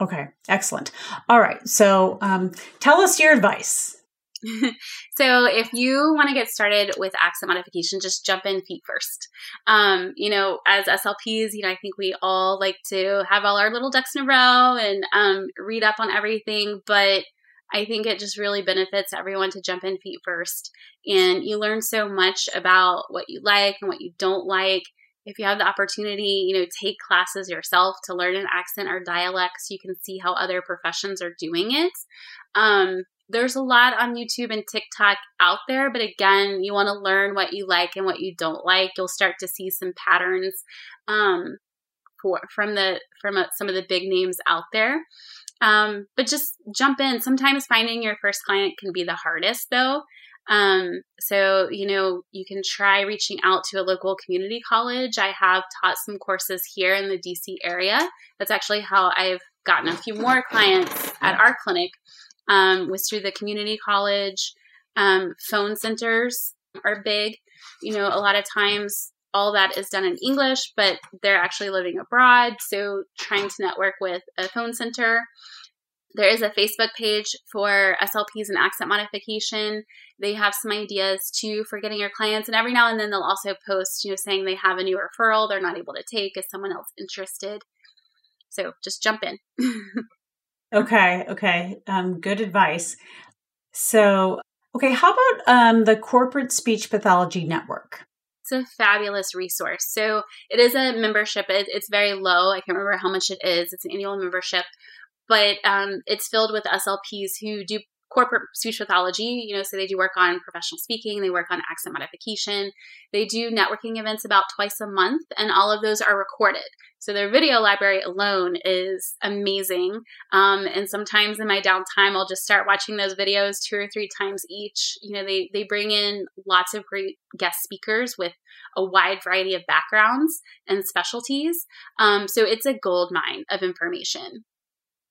Okay excellent. All right so um, tell us your advice. So if you want to get started with accent modification, just jump in feet first. Um, you know, as SLPs, you know, I think we all like to have all our little ducks in a row and um, read up on everything, but I think it just really benefits everyone to jump in feet first. And you learn so much about what you like and what you don't like. If you have the opportunity, you know, take classes yourself to learn an accent or dialect so you can see how other professions are doing it. Um, there's a lot on YouTube and TikTok out there, but again, you want to learn what you like and what you don't like. You'll start to see some patterns um, for from the from a, some of the big names out there. Um, but just jump in. Sometimes finding your first client can be the hardest, though. Um, so you know you can try reaching out to a local community college. I have taught some courses here in the DC area. That's actually how I've gotten a few more clients at our clinic um, was through the community college. Um, phone centers are big. You know, a lot of times all that is done in English, but they're actually living abroad. So trying to network with a phone center. There is a Facebook page for SLPs and accent modification. They have some ideas too for getting your clients, and every now and then they'll also post, you know, saying they have a new referral they're not able to take. Is someone else interested? So just jump in. Okay, okay. Um, good advice. So, okay, how about um, the Corporate Speech Pathology Network? It's a fabulous resource. So, it is a membership. It, it's very low. I can't remember how much it is. It's an annual membership, but um, it's filled with SLPs who do corporate speech pathology, you know, so they do work on professional speaking, they work on accent modification, they do networking events about twice a month, and all of those are recorded. So their video library alone is amazing. Um, and sometimes in my downtime, I'll just start watching those videos two or three times each. You know, they they bring in lots of great guest speakers with a wide variety of backgrounds and specialties. Um, so it's a gold mine of information.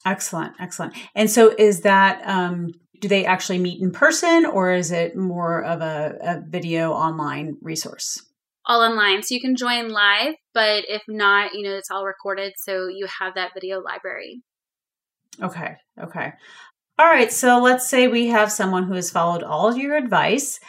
Excellent, excellent. And so, is that um, do they actually meet in person, or is it more of a, a video online resource? all online. So you can join live, but if not, you know, it's all recorded. So you have that video library. Okay. Okay. All right, so let's say we have someone who has followed all of your advice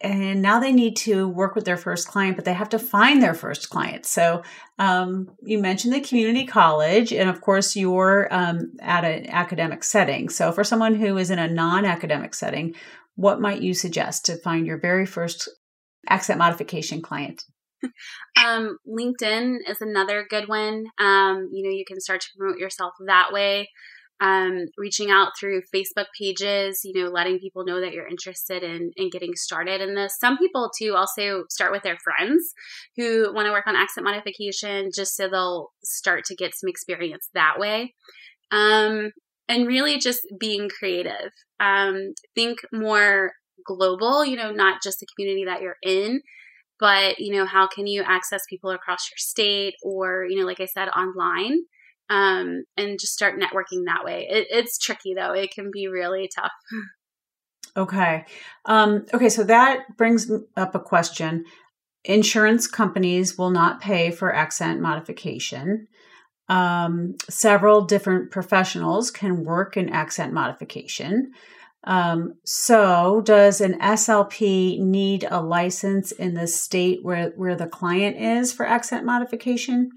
and now they need to work with their first client, but they have to find their first client. So um, you mentioned the community college, and of course, you're um, at an academic setting. So for someone who is in a non academic setting, what might you suggest to find your very first accent modification client? Um, LinkedIn is another good one. Um, you know, you can start to promote yourself that way um, reaching out through Facebook pages, you know, letting people know that you're interested in, in getting started in this. Some people too also start with their friends who want to work on accent modification just so they'll start to get some experience that way. Um, and really just being creative. Um, think more global, you know, not just the community that you're in, but, you know, how can you access people across your state or, you know, like I said, online um, and just start networking that way. It, it's tricky though; it can be really tough. Okay, um, okay. So that brings up a question. Insurance companies will not pay for accent modification. Um, several different professionals can work in accent modification. Um, so, does an SLP need a license in the state where, where the client is for accent modification?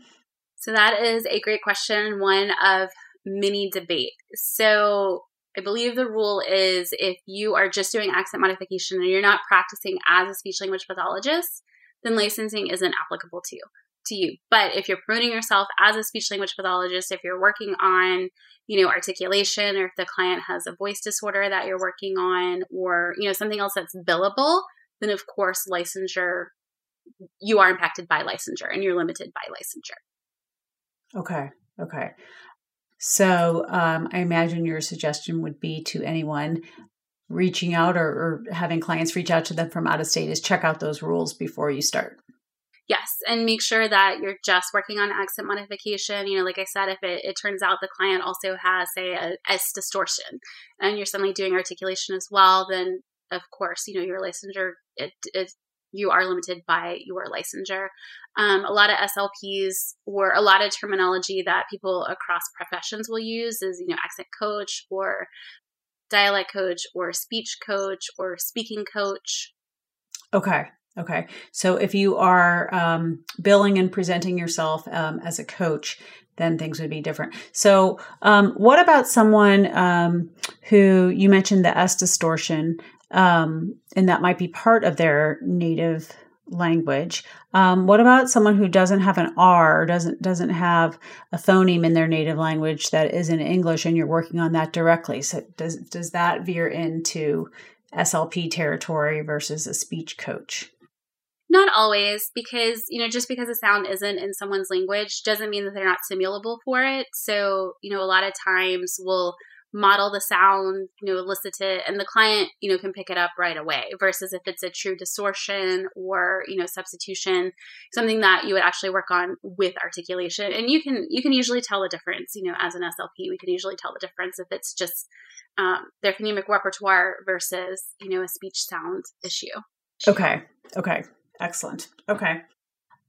So that is a great question, one of many debate. So I believe the rule is if you are just doing accent modification and you're not practicing as a speech language pathologist, then licensing isn't applicable to you. To you. But if you're promoting yourself as a speech language pathologist, if you're working on, you know, articulation, or if the client has a voice disorder that you're working on, or you know, something else that's billable, then of course licensure you are impacted by licensure and you're limited by licensure. Okay. Okay. So um, I imagine your suggestion would be to anyone reaching out or, or having clients reach out to them from out of state is check out those rules before you start. Yes, and make sure that you're just working on accent modification. You know, like I said, if it, it turns out the client also has, say, a S distortion, and you're suddenly doing articulation as well, then of course, you know, your licensure it, it you are limited by your licensure. Um, a lot of SLPs or a lot of terminology that people across professions will use is, you know, accent coach or dialect coach or speech coach or speaking coach. Okay. Okay. So if you are um, billing and presenting yourself um, as a coach, then things would be different. So, um, what about someone um, who you mentioned the S distortion? um, and that might be part of their native language. Um, what about someone who doesn't have an R, doesn't doesn't have a phoneme in their native language that is in English, and you're working on that directly? So does does that veer into SLP territory versus a speech coach? Not always, because you know, just because a sound isn't in someone's language doesn't mean that they're not stimulable for it. So you know, a lot of times we'll model the sound, you know, elicit it, and the client, you know, can pick it up right away. Versus if it's a true distortion or you know substitution, something that you would actually work on with articulation, and you can you can usually tell the difference. You know, as an SLP, we can usually tell the difference if it's just um, their phonemic repertoire versus you know a speech sound issue. Okay. Okay. Excellent. Okay.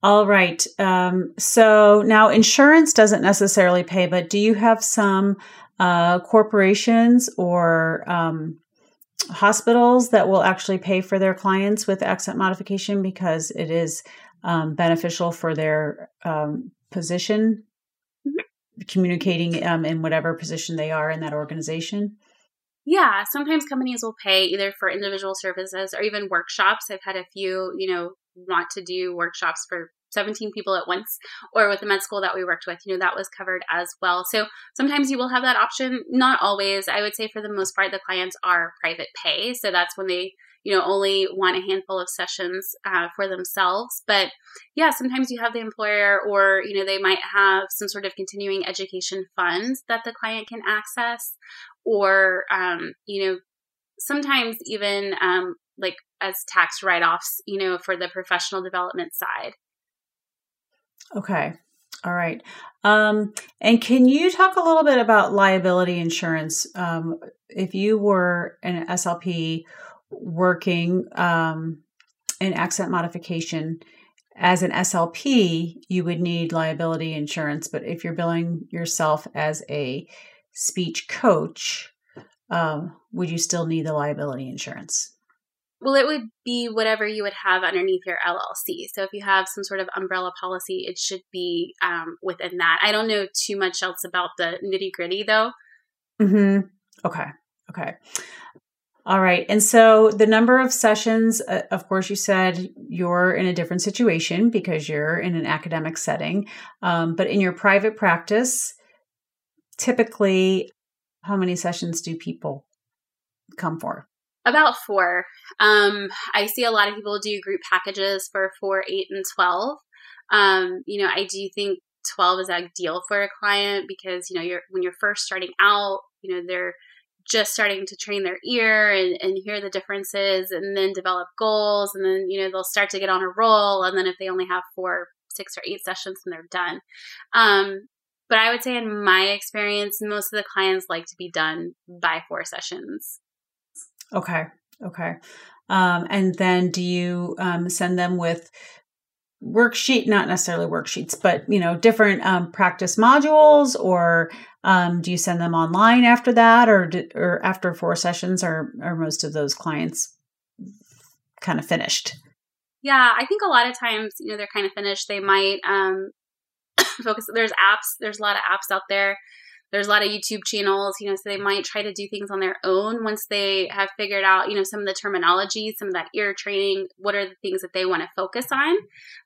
All right. Um, so now insurance doesn't necessarily pay, but do you have some uh, corporations or um, hospitals that will actually pay for their clients with accent modification because it is um, beneficial for their um, position, communicating um, in whatever position they are in that organization. Yeah, sometimes companies will pay either for individual services or even workshops. I've had a few, you know, want to do workshops for 17 people at once, or with the med school that we worked with, you know, that was covered as well. So sometimes you will have that option, not always. I would say for the most part, the clients are private pay. So that's when they, you know, only want a handful of sessions uh, for themselves. But yeah, sometimes you have the employer, or, you know, they might have some sort of continuing education funds that the client can access, or, um, you know, sometimes even um, like as tax write offs, you know, for the professional development side. Okay. All right. Um, and can you talk a little bit about liability insurance? Um, if you were an SLP working um, in accent modification as an SLP, you would need liability insurance. But if you're billing yourself as a speech coach, um, would you still need the liability insurance? Well, it would be whatever you would have underneath your LLC. So if you have some sort of umbrella policy, it should be um, within that. I don't know too much else about the nitty gritty though. Hmm. Okay. Okay. All right. And so the number of sessions, uh, of course, you said you're in a different situation because you're in an academic setting. Um, but in your private practice, typically, how many sessions do people come for? About four. Um, I see a lot of people do group packages for four, eight, and 12. Um, you know, I do think 12 is ideal for a client because, you know, you're, when you're first starting out, you know, they're just starting to train their ear and, and hear the differences and then develop goals. And then, you know, they'll start to get on a roll. And then if they only have four, six or eight sessions, then they're done. Um, but I would say in my experience, most of the clients like to be done by four sessions. Okay. Okay. Um, and then do you um, send them with worksheet, not necessarily worksheets, but you know, different um, practice modules, or um, do you send them online after that, or do, or after four sessions, or are most of those clients kind of finished? Yeah, I think a lot of times, you know, they're kind of finished. They might um, focus. There's apps. There's a lot of apps out there there's a lot of YouTube channels, you know, so they might try to do things on their own once they have figured out, you know, some of the terminology, some of that ear training, what are the things that they want to focus on.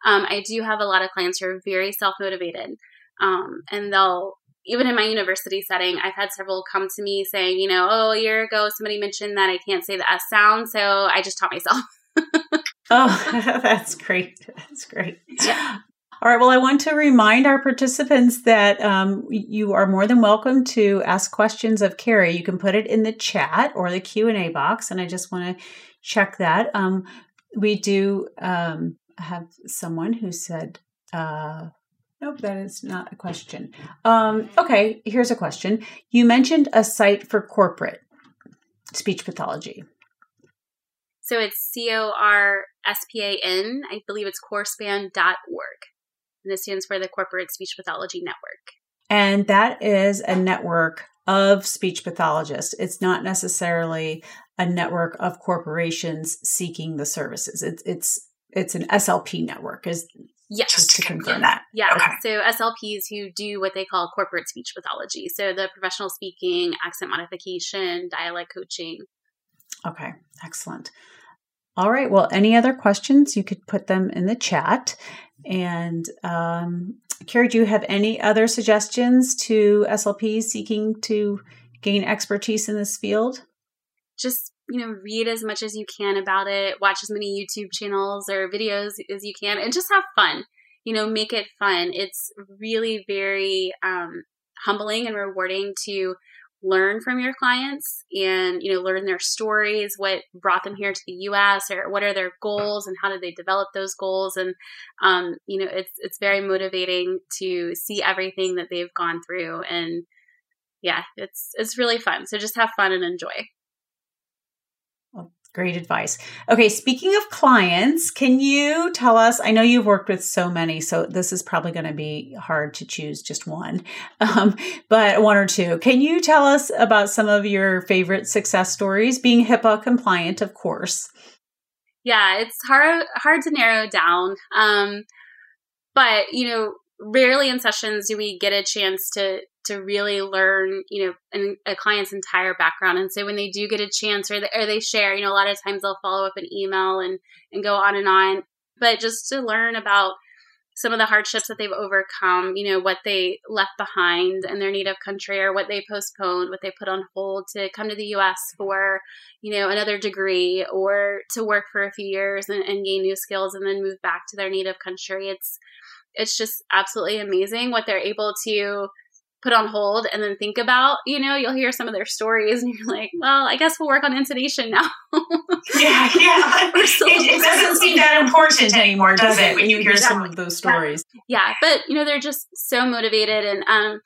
Um, I do have a lot of clients who are very self motivated, um, and they'll even in my university setting, I've had several come to me saying, you know, oh, a year ago somebody mentioned that I can't say the S sound, so I just taught myself. oh, that's great. That's great. Yeah. All right. Well, I want to remind our participants that um, you are more than welcome to ask questions of Carrie. You can put it in the chat or the Q and A box, and I just want to check that. Um, we do um, have someone who said, uh, "Nope, that is not a question." Um, okay, here's a question. You mentioned a site for corporate speech pathology. So it's C O R S P A N. I believe it's corspan.org and this stands for the Corporate Speech Pathology Network. And that is a network of speech pathologists. It's not necessarily a network of corporations seeking the services. It's it's it's an SLP network. Is yes, just to confirm that. Yeah. Okay. So SLPs who do what they call corporate speech pathology. So the professional speaking, accent modification, dialect coaching. Okay, excellent. All right. Well, any other questions? You could put them in the chat. And um, Carrie, do you have any other suggestions to SLPs seeking to gain expertise in this field? Just you know, read as much as you can about it, watch as many YouTube channels or videos as you can, and just have fun. You know, make it fun. It's really very um, humbling and rewarding to learn from your clients and you know learn their stories what brought them here to the us or what are their goals and how did they develop those goals? And um, you know it's it's very motivating to see everything that they've gone through. And yeah it's it's really fun. So just have fun and enjoy Great advice. Okay, speaking of clients, can you tell us? I know you've worked with so many, so this is probably going to be hard to choose just one, um, but one or two. Can you tell us about some of your favorite success stories, being HIPAA compliant, of course? Yeah, it's hard hard to narrow down, um, but you know, rarely in sessions do we get a chance to to really learn, you know, an, a client's entire background. And so when they do get a chance or they, or they share, you know, a lot of times they'll follow up an email and, and go on and on. But just to learn about some of the hardships that they've overcome, you know, what they left behind in their native country or what they postponed, what they put on hold to come to the US for, you know, another degree or to work for a few years and, and gain new skills and then move back to their native country. It's it's just absolutely amazing what they're able to put on hold and then think about, you know, you'll hear some of their stories and you're like, well, I guess we'll work on intonation now. yeah, yeah. it, it, doesn't seem that important anymore, does it, when you hear some of those stories? Yeah, but, you know, they're just so motivated. And um,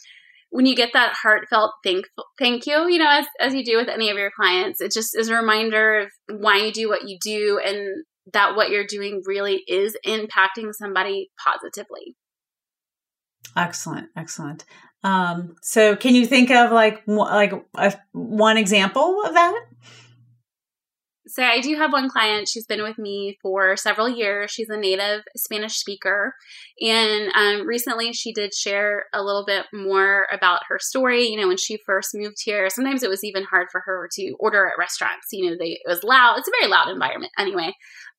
when you get that heartfelt thank, thank you, you know, as, as you do with any of your clients, it just is a reminder of why you do what you do and that what you're doing really is impacting somebody positively. Excellent, excellent. Um, so can you think of like like a, one example of that? So I do have one client. She's been with me for several years. She's a native Spanish speaker, and um, recently she did share a little bit more about her story. You know, when she first moved here, sometimes it was even hard for her to order at restaurants. You know, they it was loud. It's a very loud environment anyway.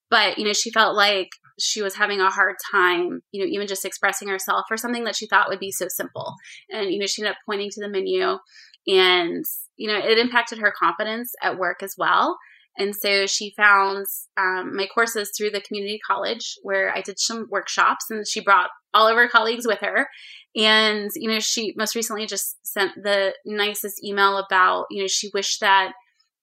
But you know, she felt like she was having a hard time, you know, even just expressing herself for something that she thought would be so simple. And you know, she ended up pointing to the menu, and you know, it impacted her confidence at work as well and so she found um, my courses through the community college where I did some workshops and she brought all of her colleagues with her. And, you know, she most recently just sent the nicest email about, you know, she wished that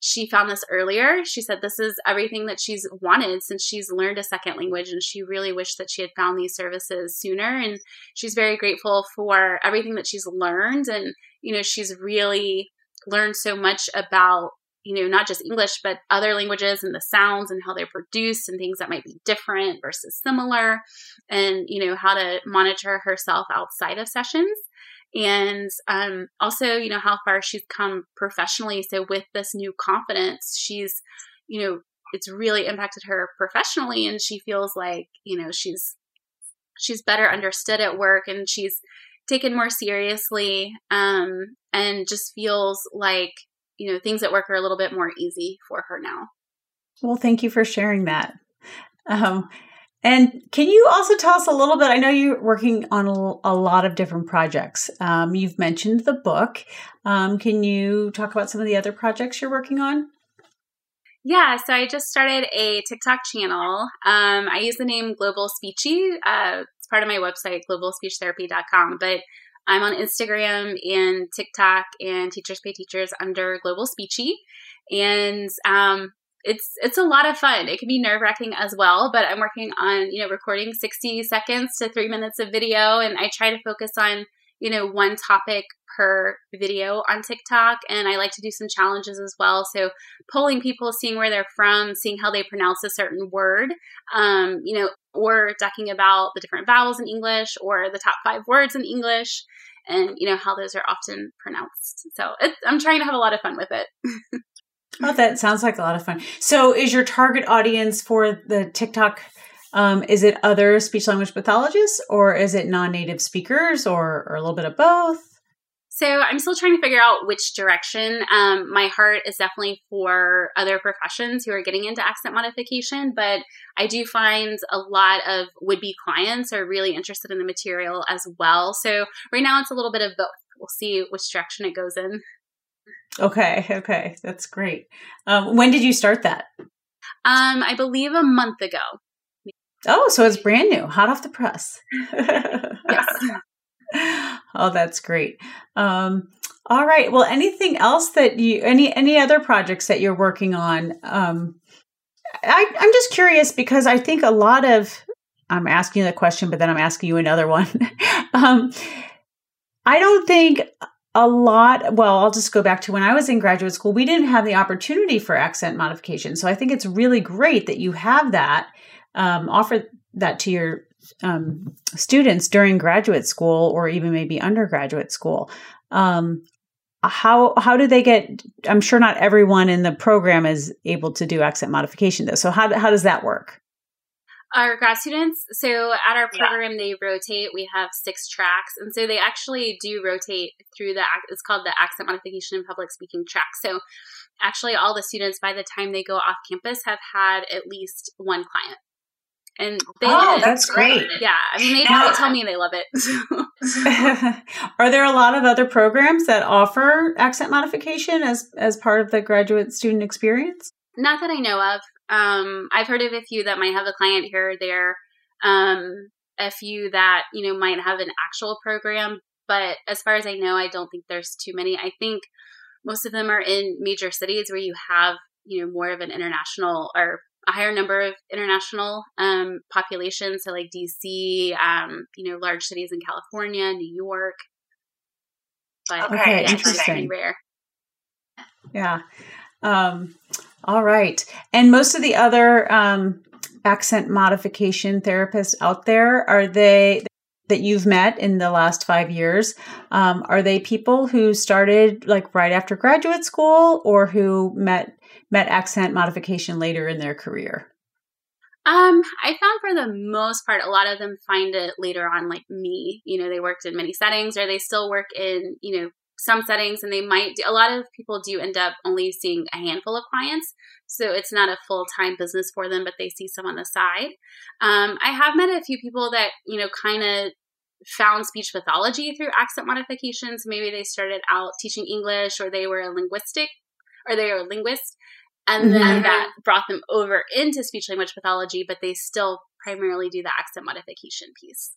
she found this earlier. She said this is everything that she's wanted since she's learned a second language, and she really wished that she had found these services sooner. And she's very grateful for everything that she's learned. And, you know, she's really learned so much about you know, not just English, but other languages and the sounds and how they're produced and things that might be different versus similar, and, you know, how to monitor herself outside of sessions. And um, also, you know, how far she's come professionally. So, with this new confidence, she's, you know, it's really impacted her professionally, and she feels like, you know, she's she's better understood at work and she's taken more seriously um, and just feels like you know, things at work are a little bit more easy for her now. Well, thank you for sharing that. Um, and can you also tell us a little bit? I know you're working on a, lot of different projects. Um, you've mentioned the book. Um, can you talk about some of the other projects you're working on? Yeah, so I just started a TikTok channel. Um, I use the name Global Speechy. Uh, it's part of my website, globalspeechtherapy.com. But I'm on Instagram and TikTok and Teachers Pay Teachers under Global Speechy. And um, it's it's a lot of fun. It can be nerve wracking as well, but I'm working on you know recording 60 seconds to three minutes of video, and I try to focus on you know one topic per video on TikTok, and I like to do some challenges as well. So polling people, seeing where they're from, seeing how they pronounce a certain word, um, you know, or talking about the different vowels in English or the top five words in English, and you know how those are often pronounced. So I'm trying to have a lot of fun with it. oh, that sounds like a lot of fun. So, is your target audience for the TikTok? Um, is it other speech language pathologists or is it non-native speakers or, or a little bit of both? So I'm still trying to figure out which direction. Um, my heart is definitely for other professions who are getting into accent modification, but I do find a lot of would be clients are really interested in the material as well. So right now it's a little bit of both. We'll see which direction it goes in. Okay, okay, that's great. Um, when did you start that? Um, I believe a month ago. Oh, so it's brand new, hot off the press. yes. oh, that's great. Um, all right. Well, anything else that you any any other projects that you're working on? Um, I, I'm just curious because I think a lot of I'm asking the question, but then I'm asking you another one. um, I don't think a lot. Well, I'll just go back to when I was in graduate school. We didn't have the opportunity for accent modification, so I think it's really great that you have that. Um, offer that to your um, students during graduate school or even maybe undergraduate school. Um, how how do they get? I'm sure not everyone in the program is able to do accent modification though. So how how does that work? Our grad students, so at our program, yeah. they rotate. We have six tracks, and so they actually do rotate through the. It's called the accent modification and public speaking track. So, actually, all the students by the time they go off campus have had at least one client and they oh, that's great. Yeah, I mean, they now, tell me they love it. Are there a lot of other programs that offer accent modification as as part of the graduate student experience? Not that I know of. Um, I've heard of a few that might have a client here or there. Um, a few that you know might have an actual program, but as far as I know, I don't think there's too many. I think most of them are in major cities where you have you know more of an international or a higher number of international um, populations, so like DC, um, you know, large cities in California, New York. But okay, yeah, interesting. Rare. Yeah. Um, all right. And most of the other um, accent modification therapists out there are they that you've met in the last five years, um, are they people who started like right after graduate school, or who met met accent modification later in their career? Um, I found for the most part, a lot of them find it later on, like me. You know, they worked in many settings, or they still work in you know some settings, and they might. Do, a lot of people do end up only seeing a handful of clients, so it's not a full time business for them, but they see some on the side. Um, I have met a few people that you know kind of found speech pathology through accent modifications. Maybe they started out teaching English, or they were a linguistic, or they were a linguist, and mm-hmm. then that brought them over into speech language pathology, but they still primarily do the accent modification piece.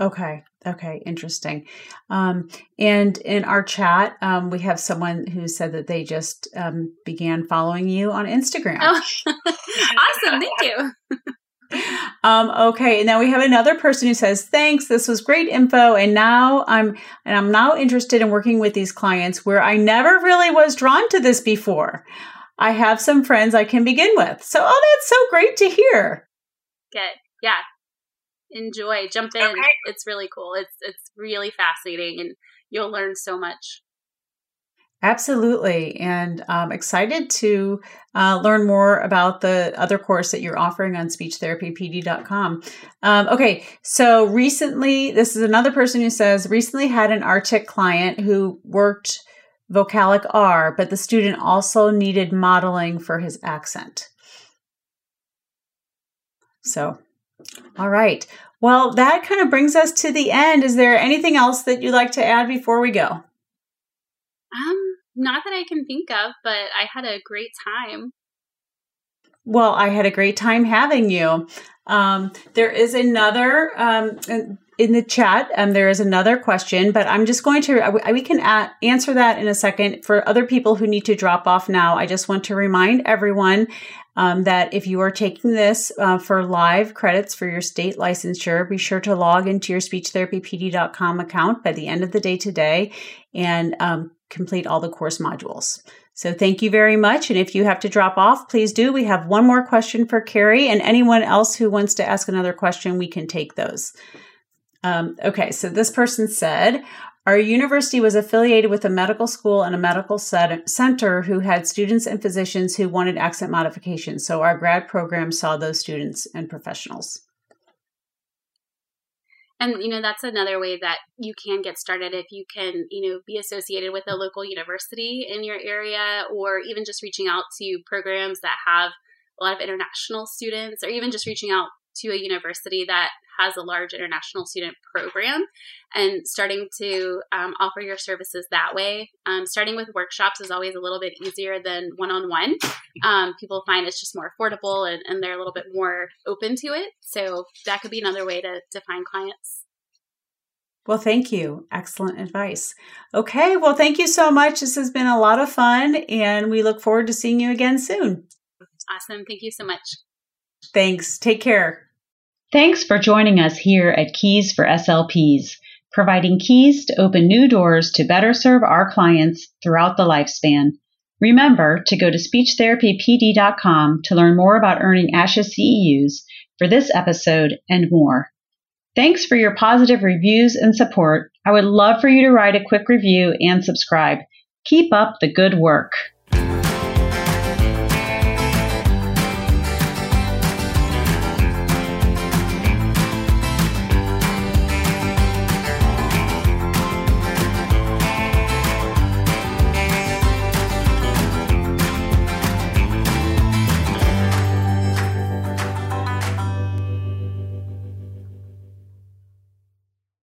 Okay. Okay. Interesting. Um, and in our chat, um, we have someone who said that they just um, began following you on Instagram. Oh, awesome. Thank you. um, okay, and now we have another person who says, "Thanks, this was great info, and now I'm and I'm now interested in working with these clients where I never really was drawn to this before. I have some friends I can begin with. So, oh, that's so great to hear. Good. Yeah. Enjoy. Jump in. Okay. It's really cool. It's it's really fascinating and you'll learn so much. Absolutely. And I'm excited to uh, learn more about the other course that you're offering on speechtherapypd.com. Um, okay. So recently, this is another person who says, recently had an artic client who worked vocalic R, but the student also needed modeling for his accent. So, all right. Well, that kind of brings us to the end. Is there anything else that you'd like to add before we go? Um, not that I can think of, but I had a great time. Well, I had a great time having you. Um, there is another um, in the chat. Um, there is another question, but I'm just going to we can a- answer that in a second. For other people who need to drop off now, I just want to remind everyone um, that if you are taking this uh, for live credits for your state licensure, be sure to log into your speechtherapypd.com account by the end of the day today and um, complete all the course modules. So thank you very much. And if you have to drop off, please do. We have one more question for Carrie and anyone else who wants to ask another question, we can take those. Um, okay, so this person said, our university was affiliated with a medical school and a medical center who had students and physicians who wanted accent modification. So our grad program saw those students and professionals. And you know that's another way that you can get started if you can, you know, be associated with a local university in your area or even just reaching out to programs that have a lot of international students or even just reaching out to a university that has a large international student program and starting to um, offer your services that way. Um, starting with workshops is always a little bit easier than one on one. People find it's just more affordable and, and they're a little bit more open to it. So that could be another way to, to find clients. Well, thank you. Excellent advice. Okay. Well, thank you so much. This has been a lot of fun, and we look forward to seeing you again soon. Awesome. Thank you so much. Thanks. Take care. Thanks for joining us here at Keys for SLPs, providing keys to open new doors to better serve our clients throughout the lifespan. Remember to go to speechtherapypd.com to learn more about earning ASHA CEUs for this episode and more. Thanks for your positive reviews and support. I would love for you to write a quick review and subscribe. Keep up the good work.